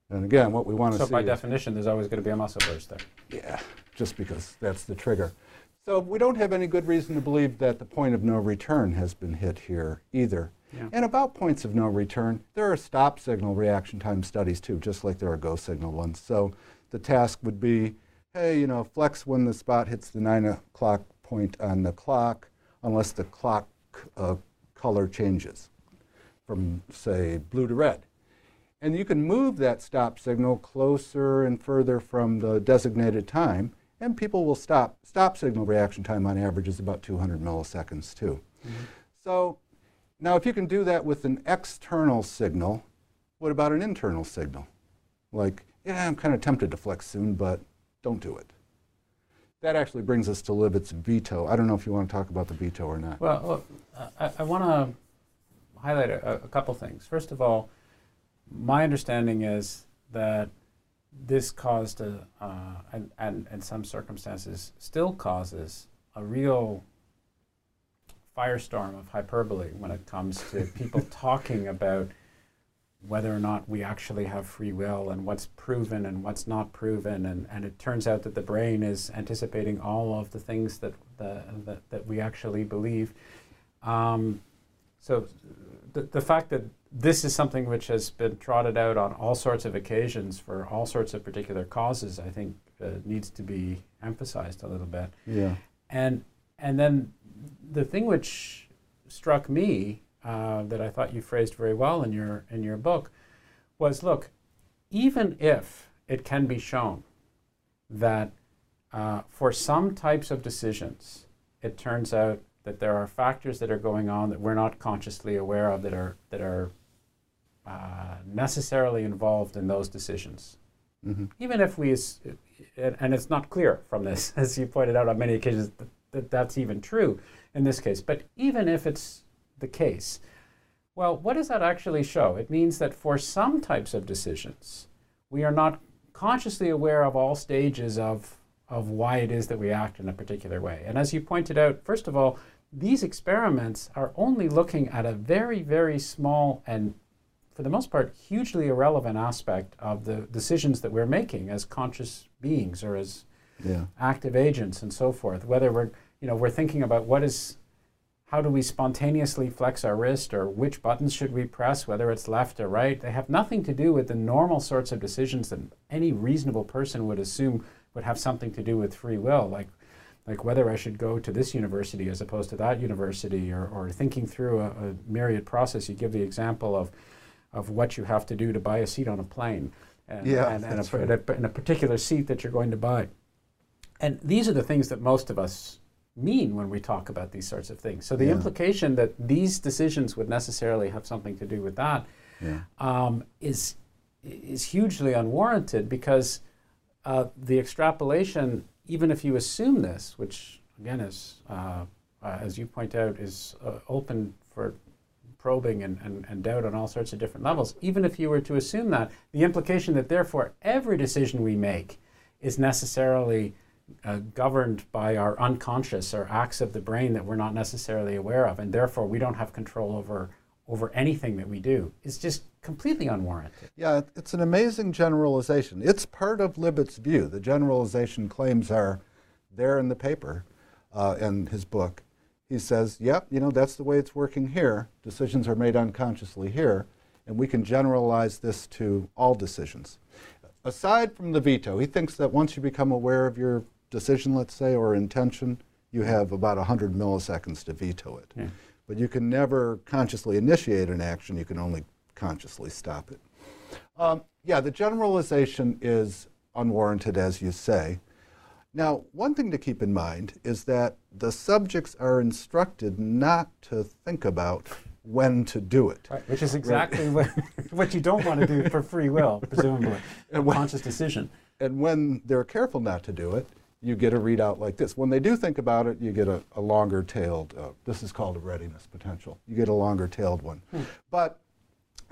And again, what we want to so see So by definition, there's always going to be a muscle burst there. yeah, just because that's the trigger. So we don't have any good reason to believe that the point of no return has been hit here either. Yeah. And about points of no return, there are stop signal reaction time studies too, just like there are go signal ones. So the task would be, hey, you know, flex when the spot hits the nine o'clock point on the clock, unless the clock uh, color changes from, say, blue to red. And you can move that stop signal closer and further from the designated time, and people will stop. Stop signal reaction time on average is about 200 milliseconds, too. Mm-hmm. So now, if you can do that with an external signal, what about an internal signal? Like, yeah, I'm kind of tempted to flex soon, but don't do it. That actually brings us to Libet's veto. I don't know if you want to talk about the veto or not. Well, look, I, I want to highlight a, a couple things. First of all, my understanding is that this caused a, uh, and, and in some circumstances still causes a real firestorm of hyperbole when it comes to people <laughs> talking about whether or not we actually have free will and what's proven and what's not proven. And, and it turns out that the brain is anticipating all of the things that the, that, that we actually believe. Um, so the, the fact that this is something which has been trotted out on all sorts of occasions for all sorts of particular causes I think uh, needs to be emphasized a little bit. Yeah. and and then the thing which struck me uh, that I thought you phrased very well in your in your book was look, even if it can be shown that uh, for some types of decisions, it turns out that there are factors that are going on that we're not consciously aware of that are that are uh, necessarily involved in those decisions. Mhm. Even if we, and it's not clear from this, <laughs> as you pointed out on many occasions, that that's even true in this case. But even if it's the case, well, what does that actually show? It means that for some types of decisions, we are not consciously aware of all stages of, of why it is that we act in a particular way. And as you pointed out, first of all, these experiments are only looking at a very, very small and, for the most part, hugely irrelevant aspect of the decisions that we're making as conscious beings or as Yeah. active agents and so forth. Whether we're, you know, we're thinking about what is, how do we spontaneously flex our wrist or which buttons should we press, whether it's left or right. They have nothing to do with the normal sorts of decisions that any reasonable person would assume would have something to do with free will, like like whether I should go to this university as opposed to that university, or, or thinking through a, a myriad process. You give the example of, of what you have to do to buy a seat on a plane, and, Yeah, and, and, a, right. and a- and a particular seat that you're going to buy. And these are the things that most of us mean when we talk about these sorts of things. So the Yeah. implication that these decisions would necessarily have something to do with that Yeah. um, is is hugely unwarranted because uh, the extrapolation, even if you assume this, which again is, uh, uh, as you point out, is uh, open for probing and, and, and doubt on all sorts of different levels. Even if you were to assume that, the implication that therefore every decision we make is necessarily uh, governed by our unconscious or acts of the brain that we're not necessarily aware of, and therefore we don't have control over over anything that we do is just completely unwarranted. Yeah, it's an amazing generalization. It's part of Libet's view. The generalization claims are there in the paper uh, in his book. He says, yep, you know, that's the way it's working here. Decisions are made unconsciously here, and we can generalize this to all decisions. Aside from the veto, he thinks that once you become aware of your decision, let's say, or intention, you have about 100 milliseconds to veto it. Yeah. But you can never consciously initiate an action, you can only consciously stop it. Um, yeah, the generalization is unwarranted, as you say. Now, one thing to keep in mind is that the subjects are instructed not to think about when to do it. Right, which is exactly right. what, <laughs> what you don't want to do for free will, <laughs> presumably, and when, conscious decision. And when they're careful not to do it, you get a readout like this. When they do think about it, you get a, a longer tailed, uh, this is called a readiness potential. You get a longer tailed one. Hmm. But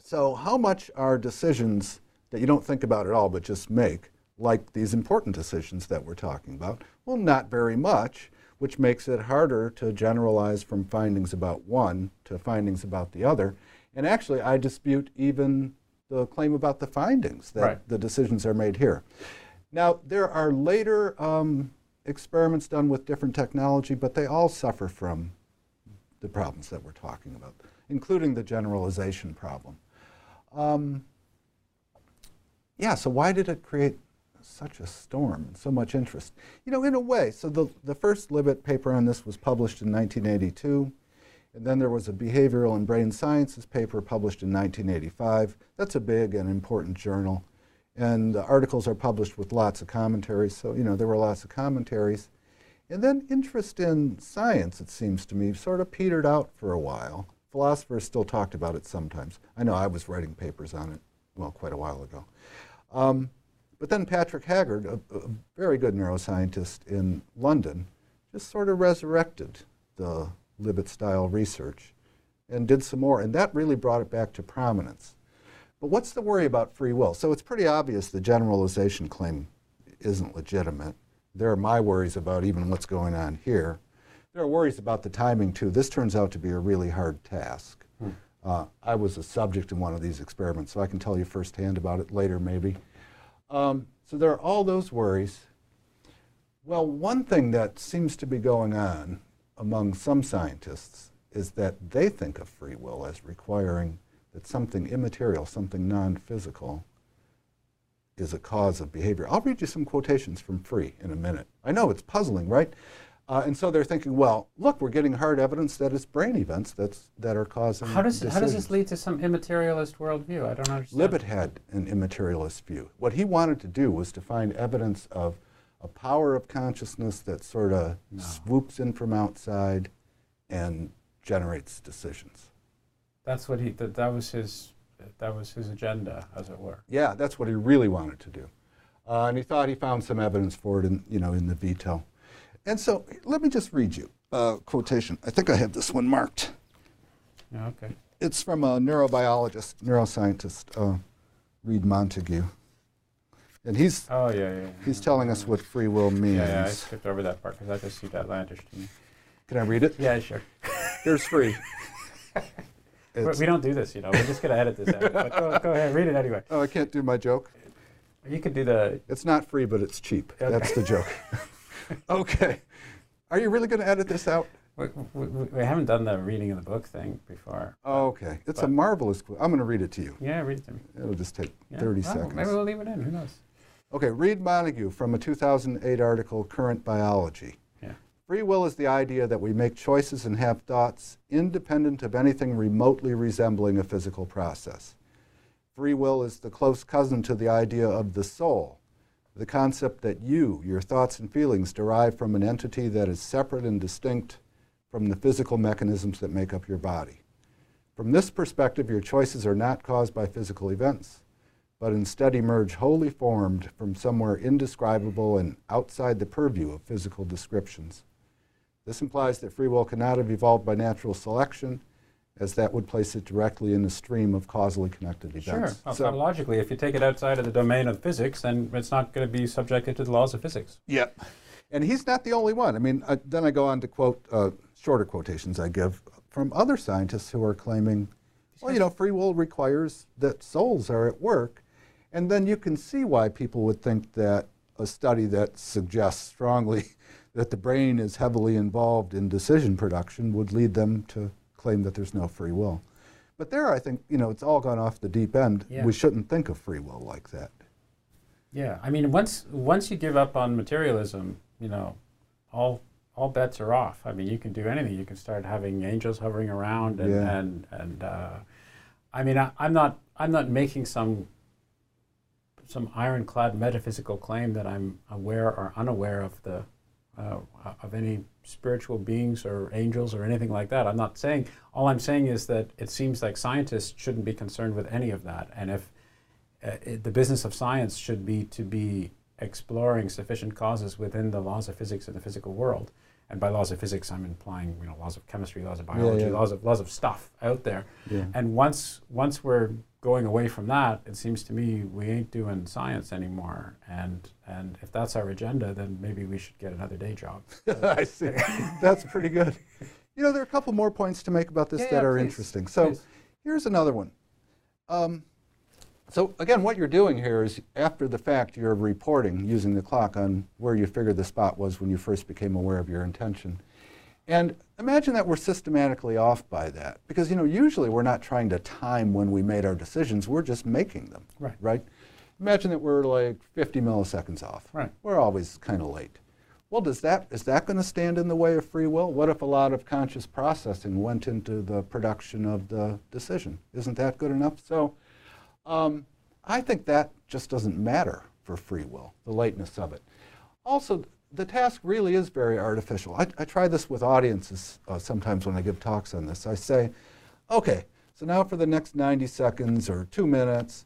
so, how much are decisions that you don't think about at all but just make, like these important decisions that we're talking about? Well, not very much, which makes it harder to generalize from findings about one to findings about the other. And actually, I dispute even the claim about the findings that right. the decisions are made here. Now, there are later um, experiments done with different technology, but they all suffer from the problems that we're talking about, including the generalization problem. Um, yeah, so why did it create such a storm and so much interest? You know, in a way, so the, the first Libet paper on this was published in 1982, and then there was a behavioral and brain sciences paper published in 1985. That's a big and important journal. And the articles are published with lots of commentaries, so, you know, there were lots of commentaries. And then interest in science, it seems to me, sort of petered out for a while. Philosophers still talked about it sometimes. I know I was writing papers on it, well, quite a while ago. Um, but then Patrick Haggard, a, a, very good neuroscientist in London, just sort of resurrected the Libet style research and did some more. And that really brought it back to prominence. But what's the worry about free will? So it's pretty obvious the generalization claim isn't legitimate. There are my worries about even what's going on here. There are worries about the timing, too. This turns out to be a really hard task. Hmm. Uh, I was a subject in one of these experiments, so I can tell you firsthand about it later, maybe. Um, so there are all those worries. Well, one thing that seems to be going on among some scientists is that they think of free will as requiring that something immaterial, something non physical, is a cause of behavior. I'll read you some quotations from Free in a minute. I know it's puzzling, right? Uh, and so they're thinking, well, look, we're getting hard evidence that it's brain events that's, that are causing. How does, how does this lead to some immaterialist worldview? I don't understand. Libet had an immaterialist view. What he wanted to do was to find evidence of a power of consciousness that sort of no. swoops in from outside and generates decisions. That's what he. That, that was his. That was his agenda, as it were. Yeah, that's what he really wanted to do, uh, and he thought he found some evidence for it in you know in the veto. And so let me just read you a quotation. I think I have this one marked. Yeah, okay. It's from a neurobiologist, neuroscientist, uh, Read Montague. And he's oh yeah, yeah, yeah. he's telling us what free will means. Yeah, yeah I skipped over that part because I just see that outlandish to me. Can I read it? Yeah, sure. Here's free. <laughs> we don't do this, you know. We're just going to edit this out. <laughs> But go, go, ahead, read it anyway. Oh, I can't do my joke? You could do the. It's not free, but it's cheap. Okay. That's the joke. <laughs> okay. Are you really going to edit this out? We, we, we, haven't done the reading of the book thing before. Oh, okay. It's a marvelous quote. I'm going to read it to you. Yeah, read it to me. It'll just take yeah. 30 well, seconds. Maybe we'll leave it in. Who knows? Okay, Read Montague from a 2008 article, Current Biology. Free will is the idea that we make choices and have thoughts independent of anything remotely resembling a physical process. Free will is the close cousin to the idea of the soul, the concept that you, your thoughts and feelings, derive from an entity that is separate and distinct from the physical mechanisms that make up your body. From this perspective, your choices are not caused by physical events, but instead emerge wholly formed from somewhere indescribable and outside the purview of physical descriptions. This implies that free will cannot have evolved by natural selection as that would place it directly in the stream of causally connected events. Sure. Well, So- logically, if you take it outside of the domain of physics, then it's not going to be subjected to the laws of physics. Yep. And he's not the only one. I mean, uh, then I go on to quote uh, shorter quotations I give from other scientists who are claiming, well, you know, free will requires that souls are at work. And then you can see why people would think that a study that suggests strongly that the brain is heavily involved in decision production would lead them to claim that there's no free will. But there, I think, you know, it's all gone off the deep end. Yeah. We shouldn't think of free will like that. Yeah, I mean, once once you give up on materialism, you know, all all bets are off. I mean, you can do anything. You can start having angels hovering around, and Yeah. and and. Uh, I mean, I, I'm not I'm not making some some ironclad metaphysical claim that I'm aware or unaware of the uh, of any spiritual beings or angels or anything like that. I'm not saying. All I'm saying is that it seems like scientists shouldn't be concerned with any of that, and if uh, it, the business of science should be to be exploring sufficient causes within the laws of physics in the physical world. And by laws of physics, I'm implying you know laws of chemistry, laws of biology, yeah. laws of laws of stuff out there. Yeah. And once once we're going away from that, it seems to me we ain't doing science anymore. And and if that's our agenda, then maybe we should get another day job. <laughs> I see. That's pretty good. You know, there are a couple more points to make about this Yeah, that yeah, are please. interesting. So Please. here's another one. Um, so again, what you're doing here is after the fact, you're reporting using the clock on where you figured the spot was when you first became aware of your intention. And imagine that we're systematically off by that. Because, you know, usually we're not trying to time when we made our decisions, we're just making them. Right. Right? Imagine that we're like 50 milliseconds off. Right. We're always kind of late. Well, does that is that going to stand in the way of free will? What if a lot of conscious processing went into the production of the decision? Isn't that good enough? So, um, I think that just doesn't matter for free will, the lateness of it. Also, the task really is very artificial. I, I try this with audiences uh, sometimes when I give talks on this. I say, okay, so now for the next 90 seconds or two minutes,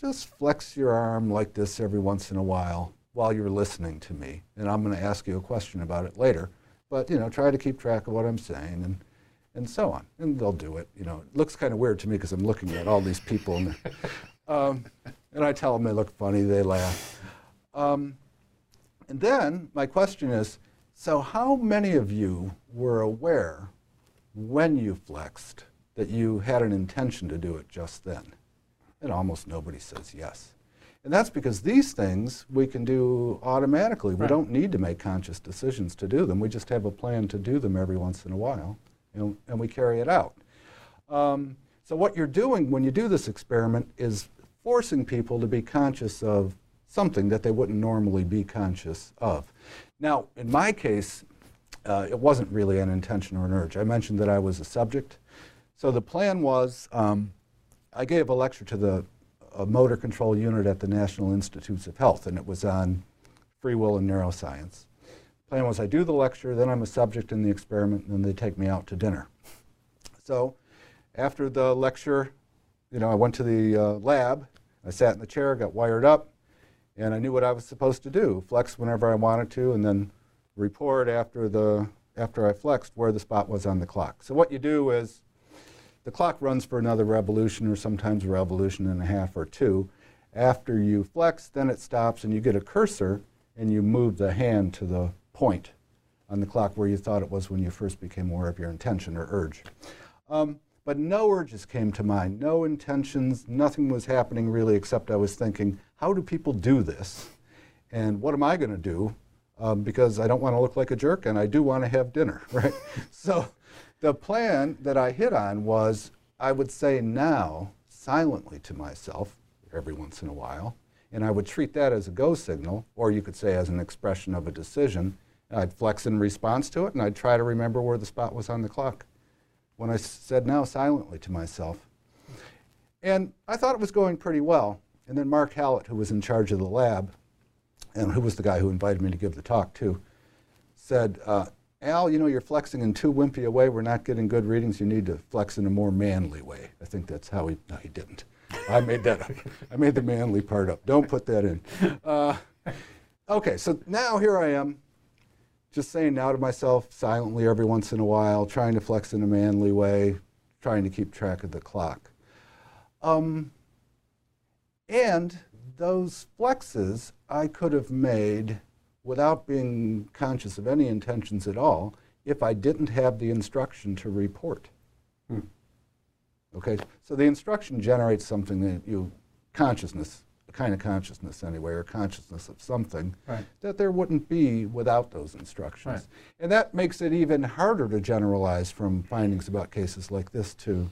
just flex your arm like this every once in a while while you're listening to me. And I'm going to ask you a question about it later. But, you know, try to keep track of what I'm saying and, and so on. And they'll do it. You know, it looks kind of weird to me because I'm looking at all these people. And, um, and I tell them they look funny, they laugh. Um, and then my question is, so how many of you were aware when you flexed that you had an intention to do it just then? And almost nobody says yes. And that's because these things we can do automatically. We don't need to make conscious decisions to do them. We just have a plan to do them every once in a while, you know, and we carry it out. Um, so what you're doing when you do this experiment is forcing people to be conscious of something that they wouldn't normally be conscious of. Now, in my case, uh, it wasn't really an intention or an urge. I mentioned that I was a subject. So the plan was um, I gave a lecture to the motor control unit at the National Institutes of Health, and it was on free will and neuroscience. The plan was I do the lecture, then I'm a subject in the experiment, and then they take me out to dinner. So after the lecture, you know, I went to the uh, lab, I sat in the chair, got wired up, and I knew what I was supposed to do, flex whenever I wanted to, and then report after, the, after I flexed where the spot was on the clock. So what you do is the clock runs for another revolution or sometimes a revolution and a half or two. After you flex, then it stops and you get a cursor and you move the hand to the point on the clock where you thought it was when you first became aware of your intention or urge. Um, but no urges came to mind, no intentions, nothing was happening really except I was thinking, how do people do this? And what am I going to do? Um, because I don't want to look like a jerk and I do want to have dinner, <laughs> right? so the plan that I hit on was I would say now silently to myself every once in a while, and I would treat that as a go signal, or you could say as an expression of a decision. I'd flex in response to it, and I'd try to remember where the spot was on the clock when I said now silently to myself. And I thought it was going pretty well. And then Mark Hallett, who was in charge of the lab, and who was the guy who invited me to give the talk too, said, uh, Al, you know, you're flexing in too wimpy a way. We're not getting good readings. You need to flex in a more manly way. I think that's how he, no, he didn't. I made that up. I made the manly part up. Don't put that in. Uh, okay, so now here I am, just saying now to myself silently every once in a while, trying to flex in a manly way, trying to keep track of the clock. Um, and those flexes I could have made without being conscious of any intentions at all if I didn't have the instruction to report. Hmm. Okay, so the instruction generates something that you, consciousness, a kind of consciousness anyway, or consciousness of something Right. that there wouldn't be without those instructions. Right. And that makes it even harder to generalize from findings about cases like this to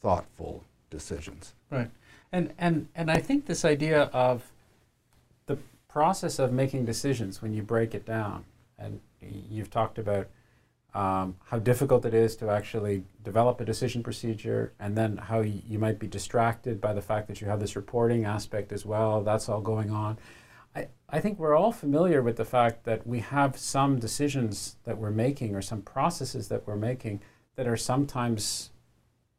thoughtful decisions. Right. And, and, and I think this idea of the process of making decisions when you break it down, and you've talked about um, how difficult it is to actually develop a decision procedure, and then how you might be distracted by the fact that you have this reporting aspect as well. That's all going on. I, I think we're all familiar with the fact that we have some decisions that we're making or some processes that we're making that are sometimes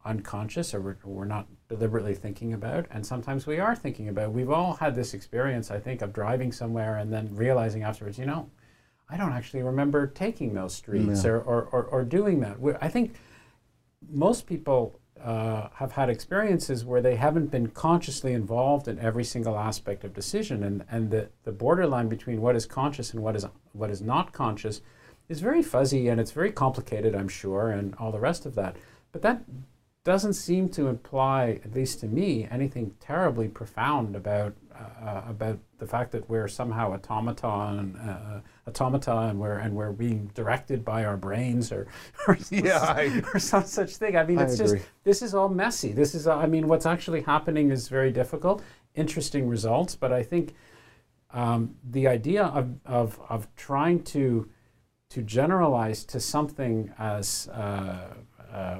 unconscious or we're, we're not deliberately thinking about and sometimes we are thinking about we've all had this experience i think of driving somewhere and then realizing afterwards you know i don't actually remember taking those streets Yeah. or, or, or, or doing that we i think most people uh, have had experiences where they haven't been consciously involved in every single aspect of decision and, and the, the borderline between what is conscious and what is what is not conscious is very fuzzy and it's very complicated i'm sure and all the rest of that but that doesn't seem to imply, at least to me, anything terribly profound about uh, about the fact that we're somehow automaton, uh, automata, and we're and we're being directed by our brains or <laughs> or, Yeah, I- <laughs> or some such thing. I mean, I it's just this is all messy. This is, uh, I mean, what's actually happening is very difficult. Interesting results, but I think um, the idea of, of of trying to to generalize to something as uh, uh,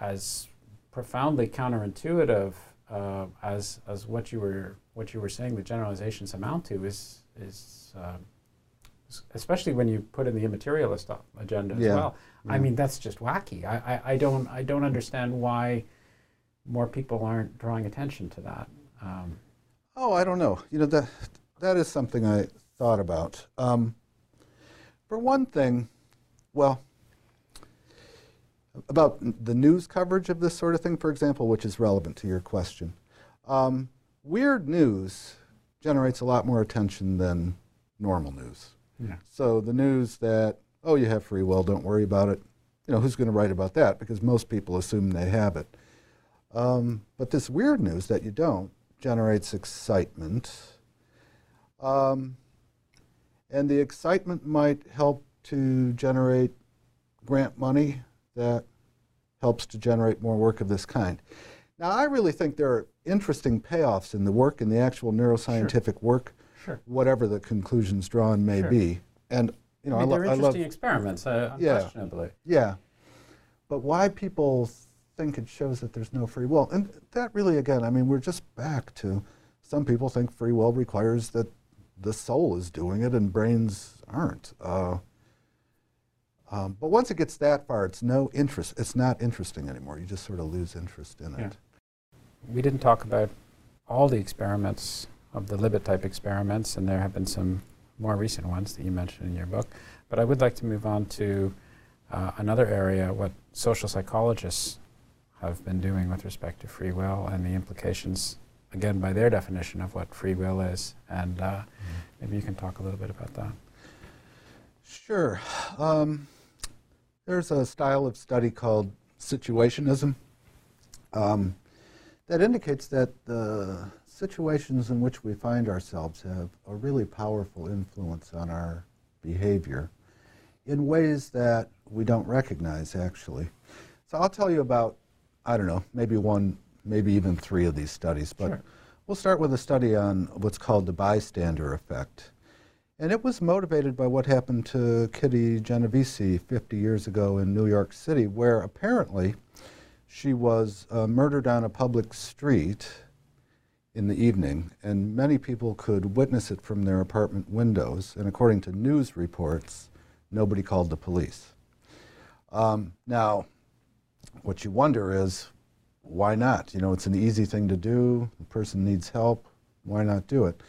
as profoundly counterintuitive uh, as as what you were what you were saying the generalizations amount to is is um, especially when you put in the immaterialist agenda as Yeah, well. I mean that's just wacky. I, I, I don't I don't understand why more people aren't drawing attention to that. Um, Oh, I don't know. You know that that is something I thought about. Um, for one thing, well, about the news coverage of this sort of thing, for example, which is relevant to your question. Um, weird news generates a lot more attention than normal news. yeah. So the news that oh, you have free will, don't worry about it. You know, who's going to write about that? Because most people assume they have it. Um, but this weird news that you don't generates excitement. Um, and the excitement might help to generate grant money that helps to generate more work of this kind. Now, I really think there are interesting payoffs in the work, in the actual neuroscientific work, Sure. whatever the conclusions drawn may Sure. be. And, you know, I mean, lo- they're I love interesting experiments, uh, Yeah. yeah. But why people think it shows that there's no free will? And that really, again, I mean, we're just back to some people think free will requires that the soul is doing it and brains aren't. Uh, um, but once it gets that far, it's no interest. It's not interesting anymore. You just sort of lose interest in it. Yeah. We didn't talk about all the experiments of the Libet type experiments, and there have been some more recent ones that you mentioned in your book. But I would like to move on to uh, another area, what social psychologists have been doing with respect to free will and the implications, again, by their definition of what free will is. And uh, maybe you can talk a little bit about that. Sure. Um, there's a style of study called situationism um, that indicates that the situations in which we find ourselves have a really powerful influence on our behavior in ways that we don't recognize, actually. So I'll tell you about, I don't know, maybe one, maybe even three of these studies, but Sure. we'll start with a study on what's called the bystander effect. And it was motivated by what happened to Kitty Genovese 50 years ago in New York City, where apparently she was uh, murdered on a public street in the evening, and many people could witness it from their apartment windows. And according to news reports, nobody called the police. Um, now, what you wonder is, why not? You know, it's an easy thing to do. The person needs help. Why not do it?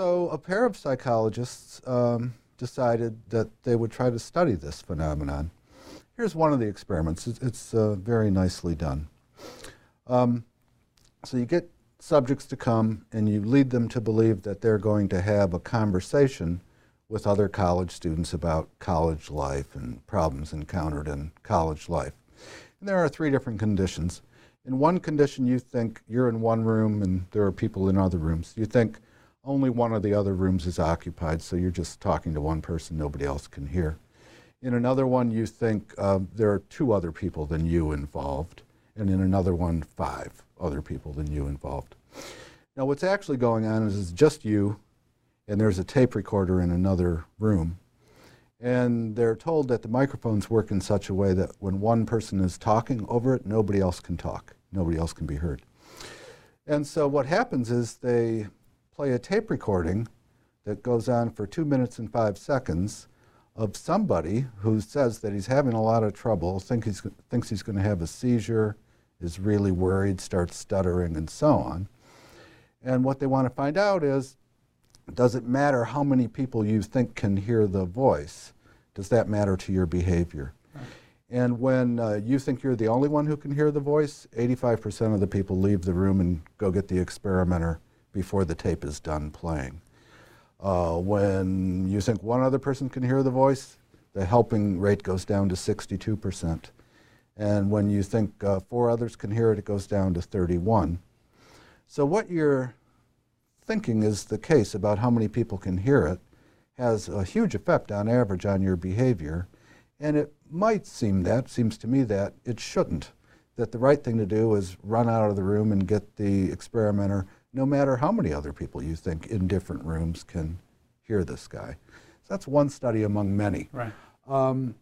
So a pair of psychologists um, decided that they would try to study this phenomenon. here's one of the experiments. It's, it's uh, very nicely done. Um, so you get subjects to come and you lead them to believe that they're going to have a conversation with other college students about college life and problems encountered in college life. And there are three different conditions. In one condition, you think you're in one room and there are people in other rooms. You think only one of the other rooms is occupied, so you're just talking to one person, nobody else can hear. In another one, you think uh, there are two other people than you involved, and in another one, five other people than you involved. Now, what's actually going on is it's just you, and there's a tape recorder in another room. And they're told that the microphones work in such a way that when one person is talking over it, nobody else can talk, nobody else can be heard. And so what happens is they play a tape recording that goes on for two minutes and five seconds of somebody who says that he's having a lot of trouble, think he's, thinks he's going to have a seizure, is really worried, starts stuttering, and so on. And what they want to find out is does it matter how many people you think can hear the voice? Does that matter to your behavior? Right. And when uh, you think you're the only one who can hear the voice, 85% of the people leave the room and go get the experimenter before the tape is done playing. Uh, when you think one other person can hear the voice, the helping rate goes down to 62%. And when you think uh, four others can hear it, it goes down to 31. So what you're thinking is the case about how many people can hear it has a huge effect on average on your behavior. And it might seem that, seems to me that, it shouldn't. That the right thing to do is run out of the room and get the experimenter no matter how many other people you think in different rooms can hear this guy. So that's one study among many. Right. Um,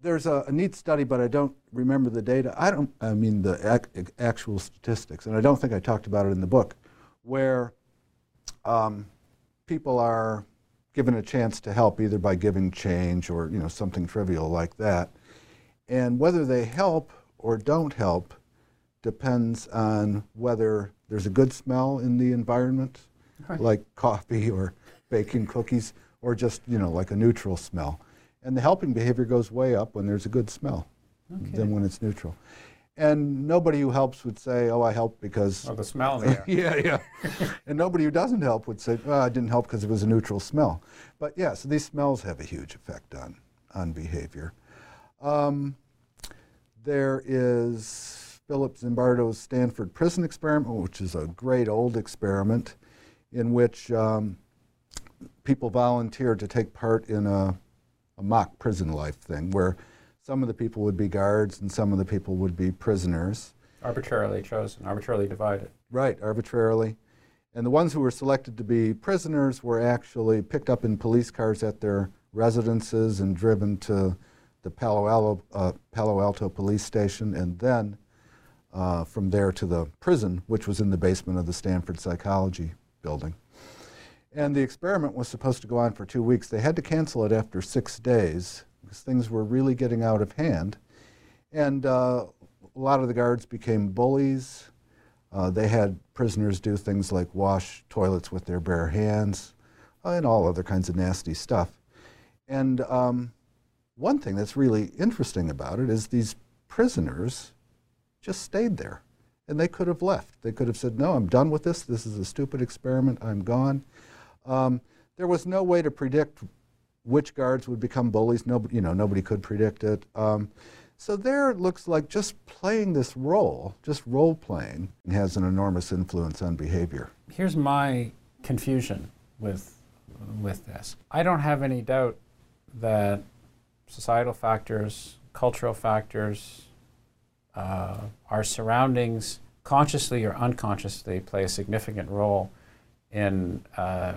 there's a, a, neat study, but I don't remember the data. I don't, I mean, the ac actual statistics, and I don't think I talked about it in the book, where um, people are given a chance to help either by giving change or you know something trivial like that, and whether they help or don't help depends on whether there's a good smell in the environment, right. like coffee or baking cookies, or just, you know, like a neutral smell. And the helping behavior goes way up when there's a good smell okay. than when it's neutral. And nobody who helps would say, "Oh, I helped because." Oh, the smell <laughs> there. yeah, yeah. <laughs> and nobody who doesn't help would say, "Oh, I didn't help because it was a neutral smell." But yeah, so these smells have a huge effect on on behavior. Um, there is Philip Zimbardo's Stanford Prison Experiment, which is a great old experiment in which um, people volunteered to take part in a, a, mock prison life thing where some of the people would be guards and some of the people would be prisoners. Arbitrarily chosen, arbitrarily divided. Right, arbitrarily. And the ones who were selected to be prisoners were actually picked up in police cars at their residences and driven to the Palo Alto, uh, Palo Alto police station and then uh, from there to the prison, which was in the basement of the Stanford Psychology building. And the experiment was supposed to go on for two weeks. They had to cancel it after six days because things were really getting out of hand. And uh, a lot of the guards became bullies. Uh, they had prisoners do things like wash toilets with their bare hands uh, and all other kinds of nasty stuff. And um, one thing that's really interesting about it is these prisoners just stayed there. And they could have left. They could have said, no, I'm done with this. This is a stupid experiment. I'm gone. Um, there was no way to predict which guards would become bullies. Nobody, you know, nobody could predict it. Um, so there it looks like just playing this role, just role playing, has an enormous influence on behavior. Here's my confusion with, with this. I don't have any doubt that societal factors, cultural factors, uh, our surroundings, consciously or unconsciously, play a significant role in, uh,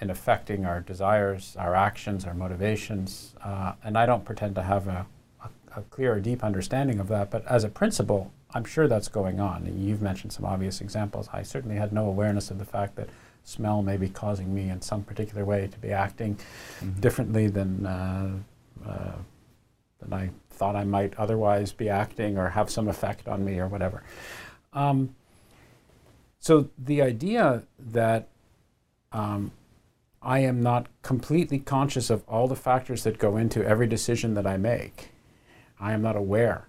in affecting our desires, our actions, our motivations. Uh, and I don't pretend to have a, a, a, clear or deep understanding of that, but as a principle, I'm sure that's going on. And you've mentioned some obvious examples. I certainly had no awareness of the fact that smell may be causing me in some particular way to be acting mm-hmm. differently than, uh, uh, than I thought I might otherwise be acting or have some effect on me or whatever. Um, so the idea that um, I am not completely conscious of all the factors that go into every decision that I make I am not aware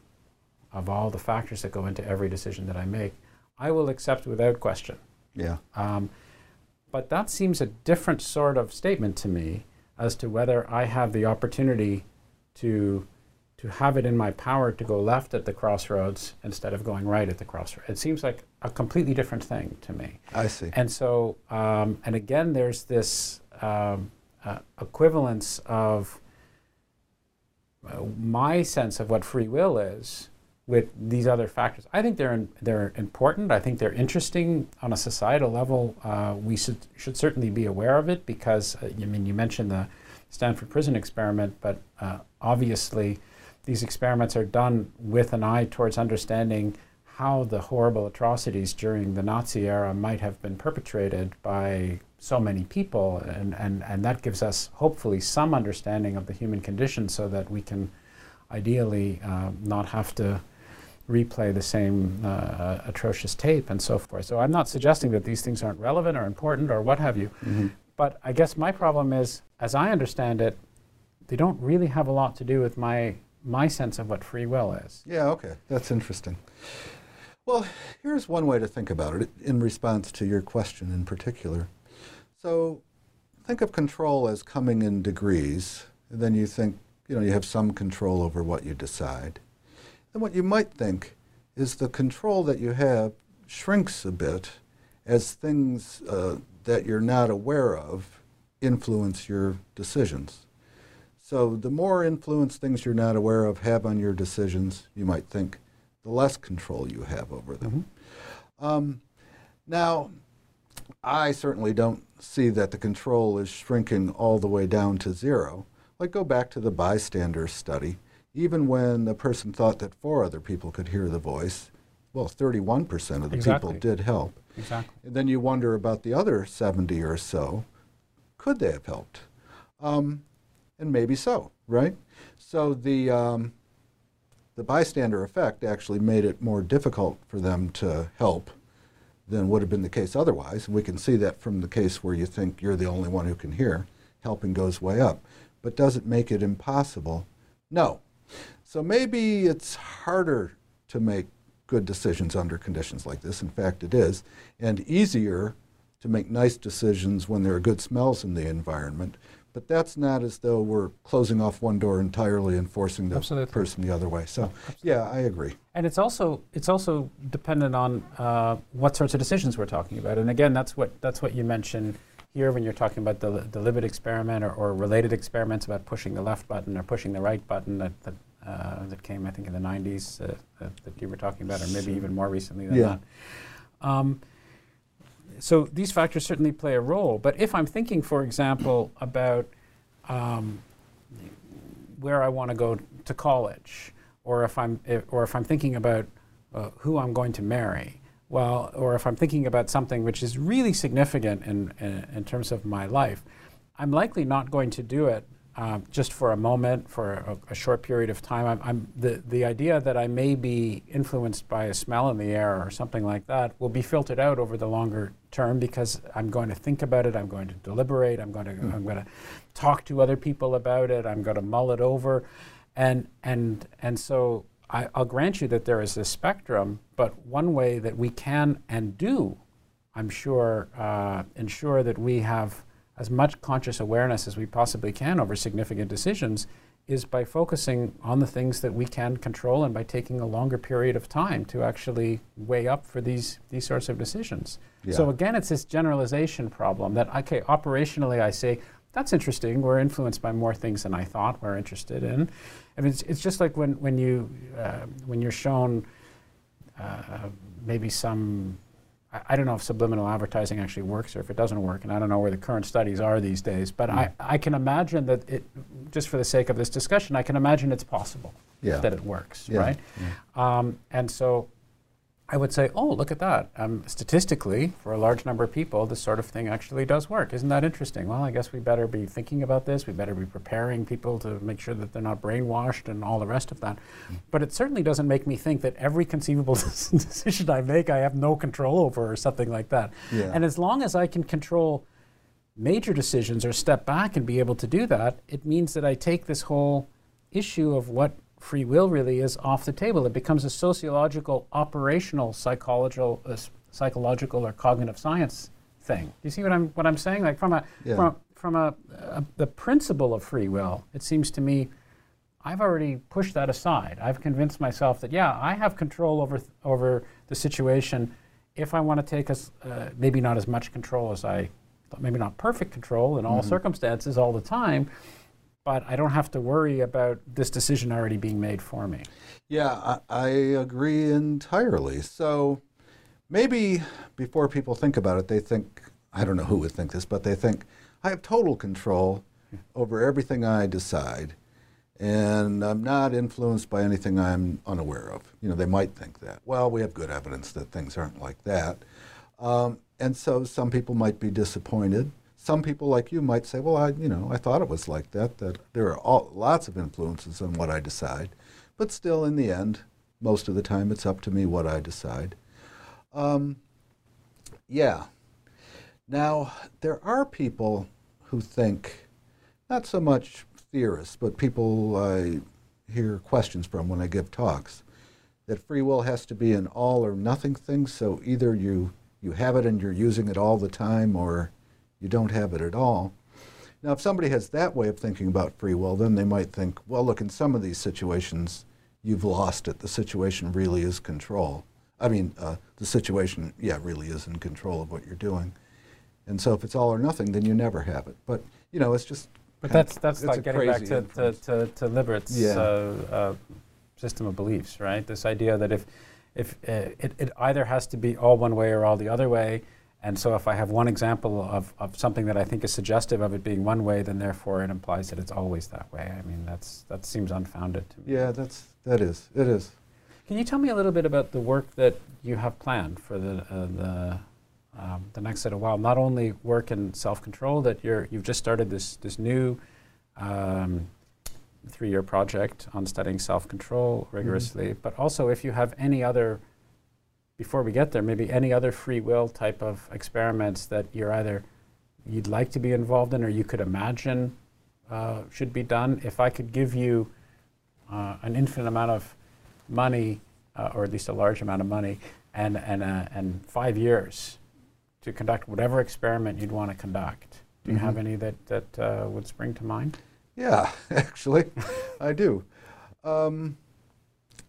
of all the factors that go into every decision that I make, I will accept without question. Yeah. Um, but that seems a different sort of statement to me as to whether I have the opportunity to to have it in my power to go left at the crossroads instead of going right at the crossroads. It seems like a completely different thing to me. I see. And so, um, and again, there's this um, uh, equivalence of uh, my sense of what free will is with these other factors. I think they're in, they're important. I think they're interesting on a societal level. Uh, we should should certainly be aware of it because uh, I mean you mentioned the Stanford Prison experiment, but uh, obviously these experiments are done with an eye towards understanding how the horrible atrocities during the Nazi era might have been perpetrated by so many people, and, and, and that gives us hopefully some understanding of the human condition so that we can ideally uh, not have to replay the same uh, atrocious tape and so forth. So I'm not suggesting that these things aren't relevant or important or what have you. Mm-hmm. But I guess my problem is, as I understand it, they don't really have a lot to do with my my sense of what free will is. Yeah, okay. That's interesting. Well, here's one way to think about it in response to your question in particular. So think of control as coming in degrees, and then you think, you know, you have some control over what you decide. And what you might think is the control that you have shrinks a bit as things uh, that you're not aware of influence your decisions. So the more influence things you're not aware of have on your decisions, you might think, the less control you have over them. Mm-hmm. Um, now, I certainly don't see that the control is shrinking all the way down to zero. Like go back to the bystander study. Even when the person thought that four other people could hear the voice, well, 31% of the exactly. people did help. Exactly. And then you wonder about the other 70 or so. Could they have helped? Um, and maybe so, right? So the um, the bystander effect actually made it more difficult for them to help than would have been the case otherwise. And we can see that from the case where you think you're the only one who can hear, helping goes way up. But does it make it impossible? No. So maybe it's harder to make good decisions under conditions like this. In fact, it is. And easier to make nice decisions when there are good smells in the environment. But that's not as though we're closing off one door entirely and forcing the Absolutely. person the other way. So, yeah, I agree. And it's also it's also dependent on uh, what sorts of decisions we're talking about. And again, that's what that's what you mentioned here when you're talking about the, the Libet experiment or, or related experiments about pushing the left button or pushing the right button that that, uh, that came I think in the 90s uh, that, that, you were talking about, or maybe even more recently than Yeah. that. Um, so these factors certainly play a role. But if I'm thinking, for example, about um, where I want to go to college, or if I'm if, or if I'm thinking about uh, who I'm going to marry, well, or if I'm thinking about something which is really significant in, in, in terms of my life, I'm likely not going to do it um, just for a moment, for a, a short period of time. I'm, I'm, the, the idea that I may be influenced by a smell in the air or something like that will be filtered out over the longer term because I'm going to think about it, I'm going to deliberate, I'm going to, I'm going to talk to other people about it, I'm going to mull it over. And, and, and so I, I'll grant you that there is a spectrum, but one way that we can and do, I'm sure, uh, ensure that we have as much conscious awareness as we possibly can over significant decisions is by focusing on the things that we can control and by taking a longer period of time to actually weigh up for these these sorts of decisions. Yeah. So again, it's this generalization problem that okay, operationally I say that's interesting. We're influenced by more things than I thought we're interested in. I mean, it's, it's just like when when you uh, when you're shown uh, maybe some I, I don't know if subliminal advertising actually works or if it doesn't work, and I don't know where the current studies are these days. But I, I can imagine that it, just for the sake of this discussion, I can imagine it's possible Yeah. that it works, Yeah, right? Um, and so I would say, oh, look at that. Um, statistically, for a large number of people, this sort of thing actually does work. Isn't that interesting? Well, I guess we better be thinking about this. We better be preparing people to make sure that they're not brainwashed and all the rest of that. But it certainly doesn't make me think that every conceivable <laughs> decision I make, I have no control over or something like that. Yeah. And as long as I can control major decisions or step back and be able to do that, it means that I take this whole issue of what free will really is off the table. It becomes a sociological, operational, psychological, uh, psychological or cognitive science thing. Do you see what I'm what I'm saying? Like from a Yeah. from from a, a the principle of free will, it seems to me. I've already pushed that aside. I've convinced myself that yeah, I have control over th- over the situation. If I want to take us, uh, maybe not as much control as I, maybe not perfect control in all circumstances all the time, but I don't have to worry about this decision already being made for me. Yeah, I, I agree entirely. So maybe before people think about it, they think, I don't know who would think this, but they think, I have total control over everything I decide, and I'm not influenced by anything I'm unaware of. You know, they might think that. Well, we have good evidence that things aren't like that. Um, and so some people might be disappointed. Some people like you might say, well, I, you know, I thought it was like that, that there are all, lots of influences on what I decide. But still, in the end, most of the time, it's up to me what I decide. Um, yeah. Now, there are people who think, not so much theorists, but people I hear questions from when I give talks, that free will has to be an all or nothing thing. So either you, you have it and you're using it all the time, or you don't have it at all. Now, if somebody has that way of thinking about free will, then they might think, well, look, in some of these situations, you've lost it. The situation really is control. I mean, uh, the situation, yeah, really is in control of what you're doing. And so if it's all or nothing, then you never have it. But, you know, it's just. But that's that's like getting back to, to, to, to Libet's Yeah. uh, uh, system of beliefs, right? This idea that if if uh, it, it either has to be all one way or all the other way, and so if I have one example of, of something that I think is suggestive of it being one way, then therefore it implies that it's always that way. I mean, that's that seems unfounded to me. Yeah, that's, that is. It is. Can you tell me a little bit about the work that you have planned for the uh, the um, the next little while? Not only work in self control that you're you've just started this this new um, three year project on studying self control rigorously, but also if you have any other before we get there, maybe any other free will type of experiments that you're either you'd like to be involved in or you could imagine uh, should be done. If I could give you uh, an infinite amount of money, uh, or at least a large amount of money, and, and, uh, and five years to conduct whatever experiment you'd want to conduct. Do you have any that, that uh, would spring to mind? Yeah, <laughs> actually, I do. Um,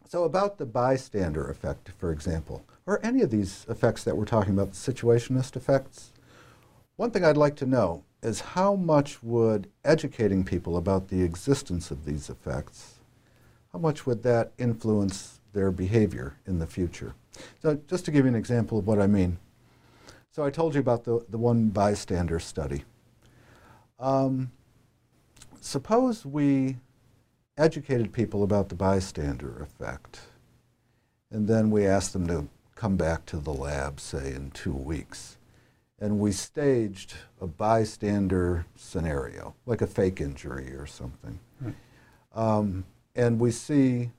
so, about the bystander effect, for example, or any of these effects that we're talking about, the situationist effects, one thing I'd like to know is how much would educating people about the existence of these effects, how much would that influence their behavior in the future? So, just to give you an example of what I mean. So, I told you about the, the one bystander study. Um, suppose we educated people about the bystander effect, and then we asked them to come back to the lab, say, in two weeks, and we staged a bystander scenario, like a fake injury or something. Um, and we see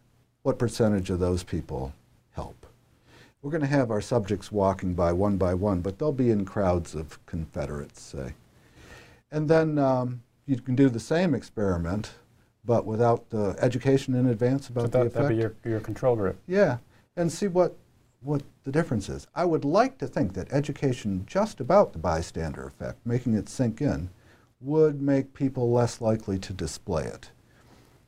what percentage of those people help. We're going to have our subjects walking by one by one, but they'll be in crowds of Confederates, say. And then um, you can do the same experiment, but without the education in advance about So the effect. that'd be your, your control group. Yeah, and see what what the difference is. I would like to think that education just about the bystander effect, making it sink in, would make people less likely to display it.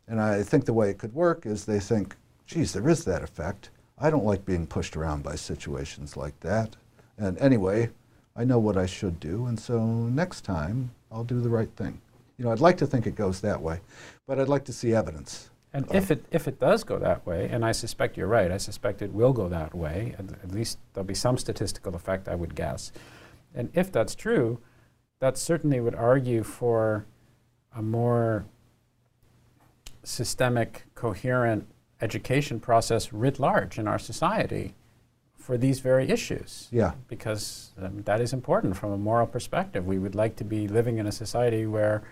And I think the way it could work is they think, geez, there is that effect. I don't like being pushed around by situations like that. And anyway, I know what I should do, and so next time I'll do the right thing. You know, I'd like to think it goes that way, but I'd like to see evidence. And if it if it does go that way, and I suspect you're right, I suspect it will go that way. At, at least there'll be some statistical effect, I would guess. And if that's true, that certainly would argue for a more systemic, coherent education process writ large in our society for these very issues. Yeah. Because um, that is important from a moral perspective. We would like to be living in a society where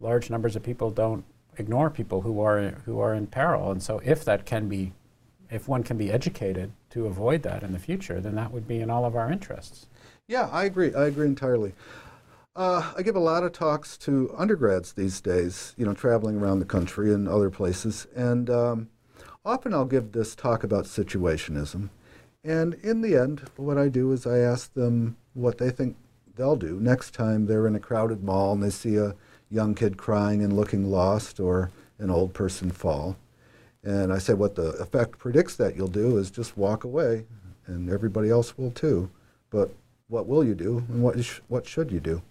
large numbers of people don't ignore people who are who are in peril. And so, if that can be, if one can be educated to avoid that in the future, then that would be in all of our interests. Yeah, I agree. I agree entirely. Uh, I give a lot of talks to undergrads these days, you know, traveling around the country and other places. And um, often I'll give this talk about situationism. And in the end, what I do is I ask them what they think they'll do next time they're in a crowded mall and they see a young kid crying and looking lost or an old person fall. And I say what the effect predicts that you'll do is just walk away, and everybody else will too. But what will you do, and what, sh- what should you do?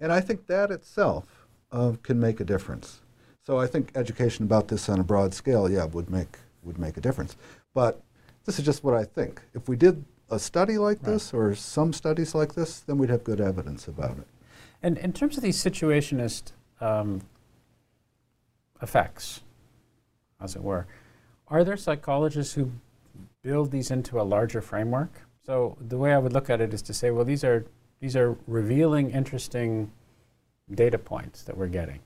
And I think that itself uh, can make a difference. So I think education about this on a broad scale, yeah, would make would make a difference. But this is just what I think. If we did a study like Right. this or some studies like this, then we'd have good evidence about it. And in terms of these situationist um, effects, as it were, are there psychologists who build these into a larger framework? So the way I would look at it is to say, well, these are these are revealing, interesting data points that we're getting.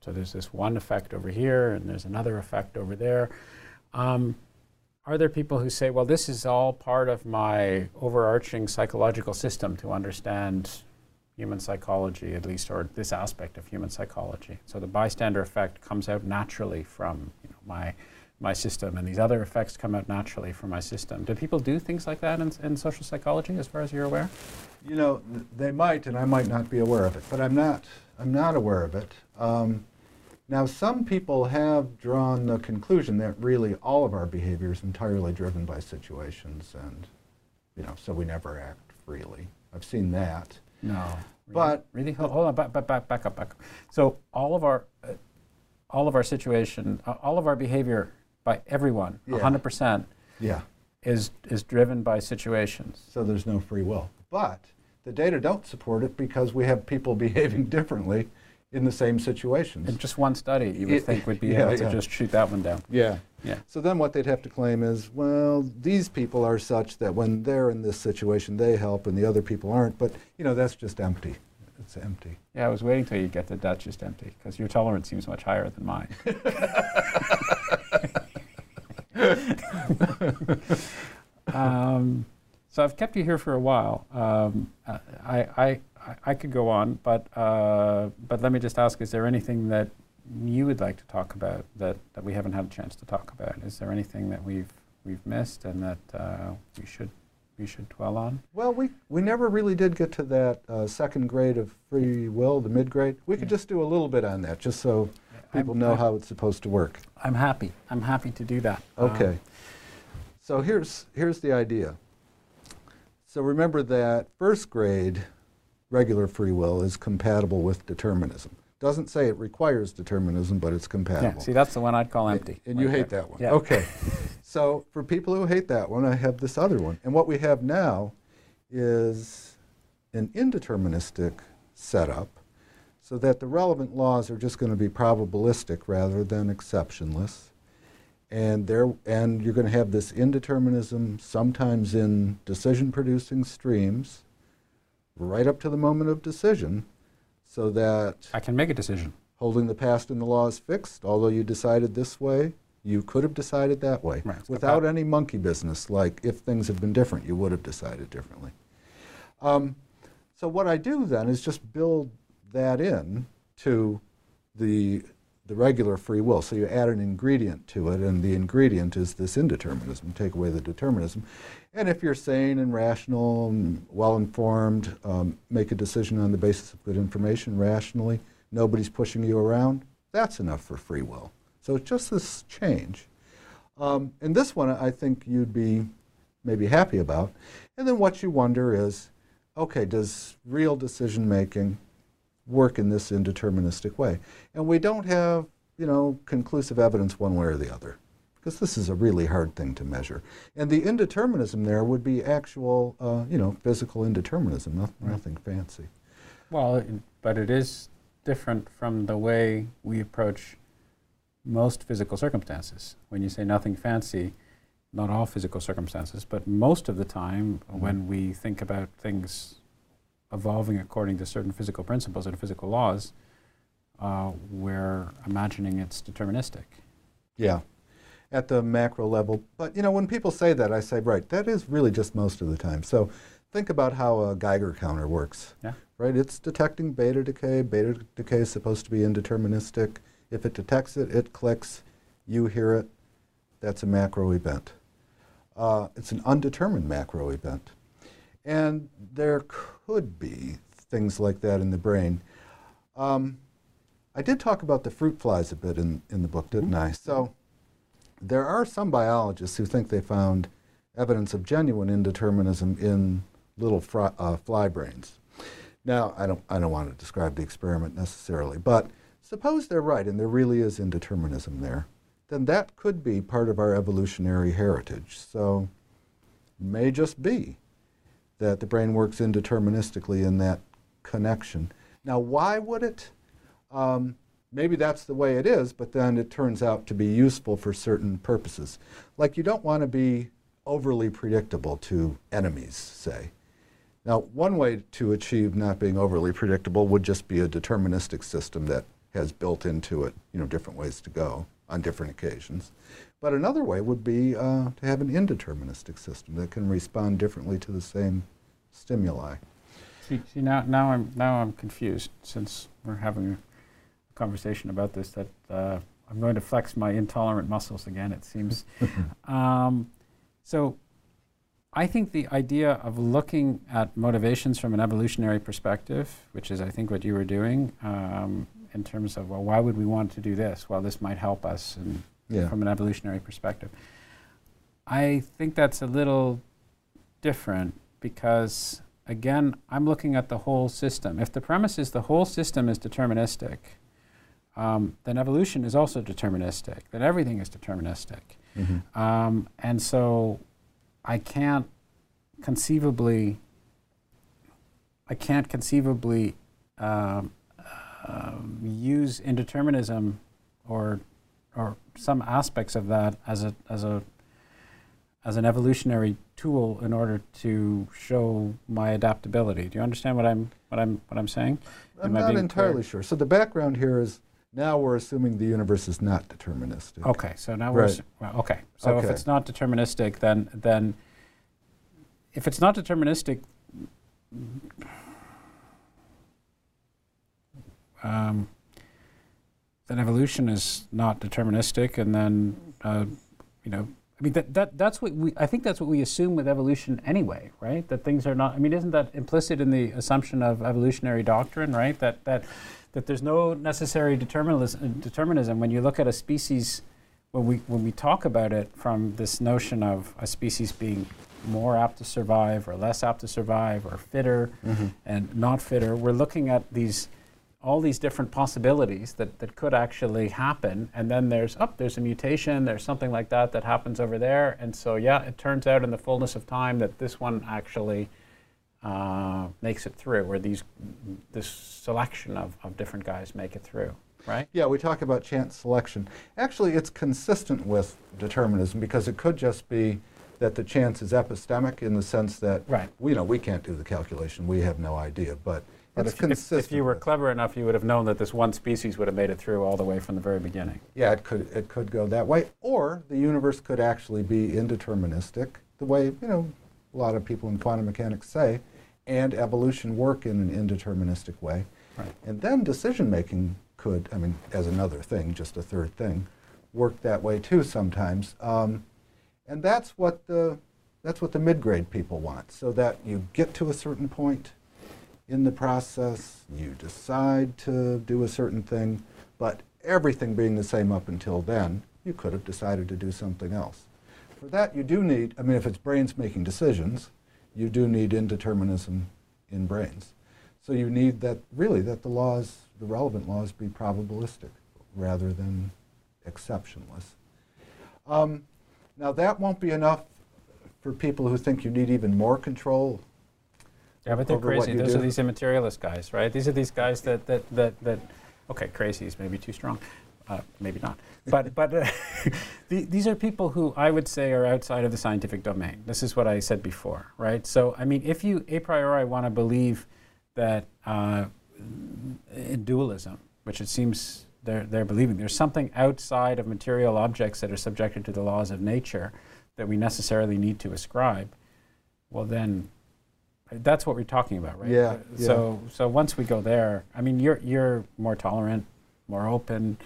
So there's this one effect over here, and there's another effect over there. Um, are there people who say, well, this is all part of my overarching psychological system to understand human psychology, at least, or this aspect of human psychology? So the bystander effect comes out naturally from you know, my my system, and these other effects come out naturally from my system. Do people do things like that in, in social psychology, as far as you're aware? You know, they might, and I might not be aware of it, but I'm not. I'm not aware of it. Um, now, some people have drawn the conclusion that really all of our behavior is entirely driven by situations, and you know, so we never act freely. I've seen that. No. But- really, Ho- hold on, back, back, back, back up, back up. So all of our, uh, all of our situation, uh, all of our behavior by everyone, Yeah. hundred percent, Yeah. is is driven by situations. So there's no free will. But the data don't support it because we have people <laughs> behaving differently in the same situations. In just one study, you would It- think would be <laughs> yeah, able to yeah. just shoot that one down. Yeah. Yeah. So then what they'd have to claim is, well, these people are such that when they're in this situation, they help and the other people aren't. But, you know, that's just empty. It's empty. Yeah, I was waiting till you get to that's just empty because your tolerance seems much higher than mine. <laughs> <laughs> um, so I've kept you here for a while. Um, I, I, I- I could go on, but uh, but let me just ask: Is there anything that you would like to talk about that, that we haven't had a chance to talk about? Is there anything that we've we've missed and that uh, we should we should dwell on? Well, we, we never really did get to that uh, second grade of free will, the mid grade. We could Yeah. just do a little bit on that, just so people I'm- know I'm- how it's supposed to work. I'm happy. I'm happy to do that. Um, Okay. So here's, here's the idea. So remember that first grade regular free will is compatible with determinism. Doesn't say it requires determinism, but it's yeah. compatible. See, that's the one I'd call empty. And you right hate there. that one. Yeah. Okay. <laughs> so for people who hate that one, I have this other one. And what we have now is an indeterministic setup so that the relevant laws are just going to be probabilistic rather than exceptionless. And there and you're going to have this indeterminism sometimes in decision producing streams right up to the moment of decision so that I can make a decision. holding the past in the law is fixed, although you decided this way, you could have decided that way. Right, Without any monkey business, like if things had been different, you would have decided differently. Um, so what I do then is just build that in to the, the regular free will. So you add an ingredient to it, and the ingredient is this indeterminism. Take away the determinism. And if you're sane and rational and well informed, um, make a decision on the basis of good information rationally, nobody's pushing you around, that's enough for free will. So it's just this change. Um, and this one I think you'd be maybe happy about. And then what you wonder is okay, does real decision making work in this indeterministic way? And we don't have, you know, conclusive evidence one way or the other because this is a really hard thing to measure. And the indeterminism there would be actual, uh, you know, physical indeterminism, nothing, nothing fancy. Well, but it is different from the way we approach most physical circumstances. When you say nothing fancy, not all physical circumstances, but most of the time when we think about things evolving according to certain physical principles and physical laws, uh, we're imagining it's deterministic. Yeah, at the macro level. But you know, when people say that, I say, right, that is really just most of the time. So think about how a Geiger counter works. Yeah. Right? It's detecting beta decay. Beta decay is supposed to be indeterministic. If it detects it, it clicks. You hear it. that's a macro event. Uh, it's an undetermined macro event. And there could be things like that in the brain. Um, I did talk about the fruit flies a bit in, in the book, didn't I? So there are some biologists who think they found evidence of genuine indeterminism in little fry, uh, fly brains. Now, I don't, I don't want to describe the experiment necessarily, but suppose they're right and there really is indeterminism there, then that could be part of our evolutionary heritage. So may just be that the brain works indeterministically in that connection. Now, why would it? Um, maybe that's the way it is, but then it turns out to be useful for certain purposes. Like you don't want to be overly predictable to enemies, say. Now, one way to achieve not being overly predictable would just be a deterministic system that has built into it, you know, different ways to go on different occasions. But another way would be uh, to have an indeterministic system that can respond differently to the same stimuli. See, see now, now I'm now I'm confused since we're having a conversation about this. That uh, I'm going to flex my intolerant muscles again. It seems. <laughs> um, so, I think the idea of looking at motivations from an evolutionary perspective, which is I think what you were doing, um, in terms of well, why would we want to do this? Well, this might help us, and Yeah. from an evolutionary perspective. I think that's a little different because, again, I'm looking at the whole system. If the premise is the whole system is deterministic, um, then evolution is also deterministic, that everything is deterministic. Mhm. Um, and so I can't conceivably, I can't conceivably um, um, use indeterminism or or some aspects of that as a as a as an evolutionary tool in order to show my adaptability. Do you understand what I'm what I'm what I'm saying? I'm not entirely clear? sure. So the background here is now we're assuming the universe is not deterministic. Okay, so now we're Right. well, okay. So if it's not deterministic, then then if it's not deterministic, um, then evolution is not deterministic, and then uh, you know. I mean that, that that's what we I think that's what we assume with evolution anyway, right? That things are not I mean isn't that implicit in the assumption of evolutionary doctrine, right? That that that there's no necessary determinism, determinism when you look at a species when we when we talk about it from this notion of a species being more apt to survive or less apt to survive or fitter mm-hmm. and not fitter, we're looking at these all these different possibilities that, that could actually happen. And then there's up there's a mutation there's something like that that happens over there. And so yeah it turns out in the fullness of time that this one actually uh, makes it through or these this selection of, of different guys make it through right Yeah, we talk about chance selection. Actually, it's consistent with determinism because it could just be that the chance is epistemic in the sense that Right. we you know we can't do the calculation, we have no idea, but, But it's if, if, consistent. if you were clever enough, you would have known that this one species would have made it through all the way from the very beginning. yeah, it could it could go that way, or the universe could actually be indeterministic, the way you know a lot of people in quantum mechanics say, and evolution work in an indeterministic way. Right. And then decision making could, I mean, as another thing, just a third thing, work that way too sometimes. Um, and that's what the that's what the mid grade people want, so that you get to a certain point in the process, you decide to do a certain thing, but everything being the same up until then, you could have decided to do something else. For that, you do need, I mean, if it's brains making decisions, you do need indeterminism in brains. So you need that, really, that the laws, the relevant laws, be probabilistic rather than exceptionless. Um, now, that won't be enough for people who think you need even more control. Yeah, but they're crazy. Those do. are these immaterialist guys, right? These are these guys that that that, that okay, crazy is maybe too strong. Uh, maybe not. But but uh, <laughs> the, these are people who I would say are outside of the scientific domain. This is what I said before, right? So I mean, if you a priori want to believe that uh, in dualism, which it seems they're they're believing, there's something outside of material objects that are subjected to the laws of nature that we necessarily need to ascribe. Well, then that's what we're talking about, right? Yeah, So, yeah. so once we go there, I mean, you're you're more tolerant, more open.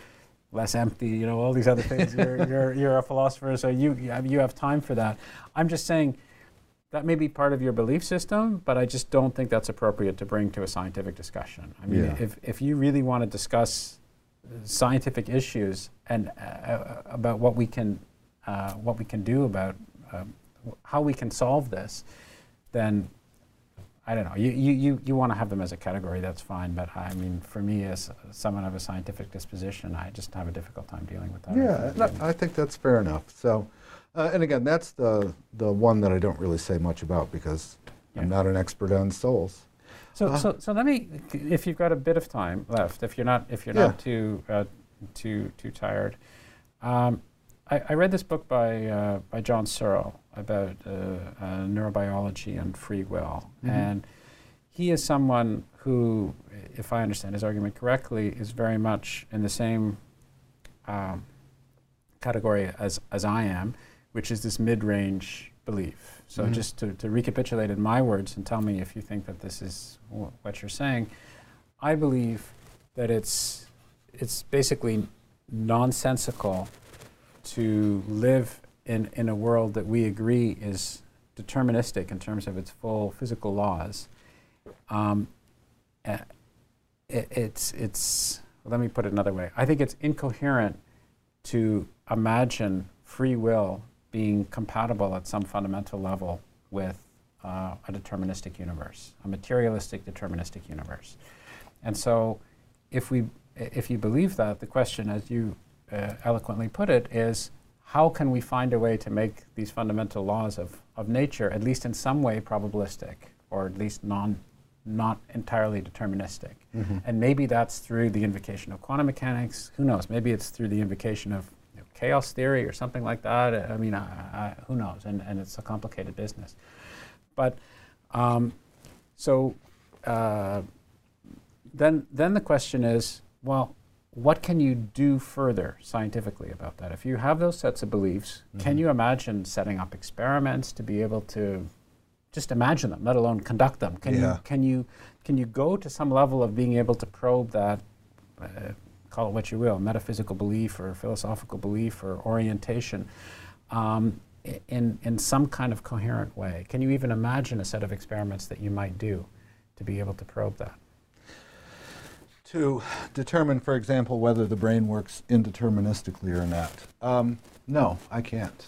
Less empty, you know, all these other things. <laughs> you're, you're, you're a philosopher, so you, you have time for that. I'm just saying that may be part of your belief system, but I just don't think that's appropriate to bring to a scientific discussion. I mean, Yeah. if, if you really want to discuss scientific issues and uh, about what we can, uh, what we can do about um, how we can solve this, then I don't know. You, you, you, you want to have them as a category, that's fine. But I mean, for me, as someone of a scientific disposition, I just have a difficult time dealing with that. Yeah, no, I think that's fair enough. So, uh, and again, that's the the one that I don't really say much about because Yeah. I'm not an expert on souls. So, Uh, so, so let me, if you've got a bit of time left, if you're not, if you're Yeah. not too, uh, too, too tired, um, I, I read this book by uh, by John Searle about uh, uh, neurobiology and free will, Mhm. and he is someone who, if I understand his argument correctly, is very much in the same um, category as as I am, which is this mid-range belief. So Mhm. just to, to recapitulate in my words and tell me if you think that this is wh- what you're saying, I believe that it's it's basically nonsensical to live in, in a world that we agree is deterministic in terms of its full physical laws. Um, uh, it, it's, it's, let me put it another way. I think it's incoherent to imagine free will being compatible at some fundamental level with uh, a deterministic universe, a materialistic deterministic universe. And so, if we, if you believe that, the question, as you uh, eloquently put it, is how can we find a way to make these fundamental laws of, of nature, at least in some way, probabilistic, or at least non, not entirely deterministic? And maybe that's through the invocation of quantum mechanics. Who knows? Maybe it's through the invocation of you know, chaos theory or something like that. I mean, I, I, who knows? And, and it's a complicated business. But um, so uh, then, then the question is, well, what can you do further scientifically about that? If you have those sets of beliefs, can Mhm. you imagine setting up experiments to be able to just imagine them, let alone conduct them? Can Yeah. you can you can you go to some level of being able to probe that, uh, call it what you will, metaphysical belief or philosophical belief or orientation, um, in, in some kind of coherent way? Can you even imagine a set of experiments that you might do to be able to probe that? To determine, for example, whether the brain works indeterministically or not. Um, no, I can't.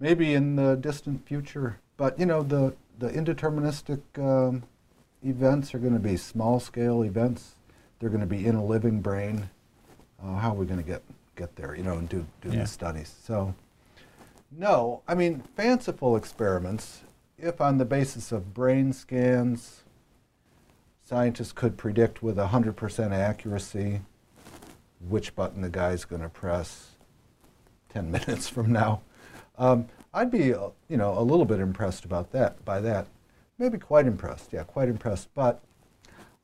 Maybe in the distant future, but you know the the indeterministic um, events are going to be small scale events. They're going to be in a living brain. Uh, how are we going to get get there? You know, and do do Yeah. the studies. So, no, I mean fanciful experiments. If on the basis of brain scans, scientists could predict with 100% accuracy which button the guy's going to press 10 <laughs> minutes from now. Um, I'd be, uh, you know, a little bit impressed about that. By that, maybe quite impressed. Yeah, quite impressed. But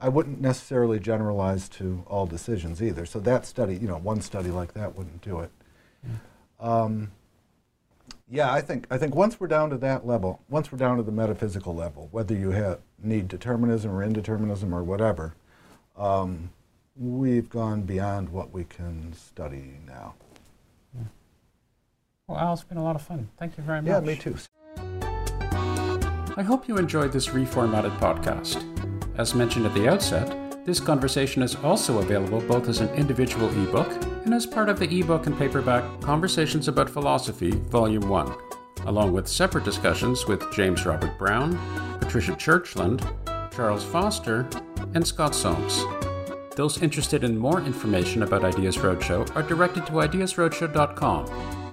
I wouldn't necessarily generalize to all decisions either. So that study, you know, one study like that wouldn't do it. Um, yeah, I think I think once we're down to that level, once we're down to the metaphysical level, whether you have, need determinism or indeterminism or whatever, um, we've gone beyond what we can study now. Well, Al, it's been a lot of fun. Thank you very much. Yeah, me too. I hope you enjoyed this reformatted podcast. As mentioned at the outset, this conversation is also available both as an individual ebook and as part of the ebook and paperback Conversations About Philosophy, Volume 1, along with separate discussions with James Robert Brown, Patricia Churchland, Charles Foster, and Scott Soames. Those interested in more information about Ideas Roadshow are directed to ideasroadshow.com,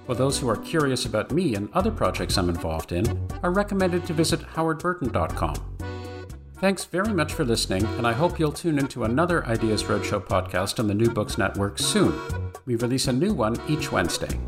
while those who are curious about me and other projects I'm involved in are recommended to visit howardburton.com. Thanks very much for listening, and I hope you'll tune into another Ideas Roadshow podcast on the New Books Network soon. We release a new one each Wednesday.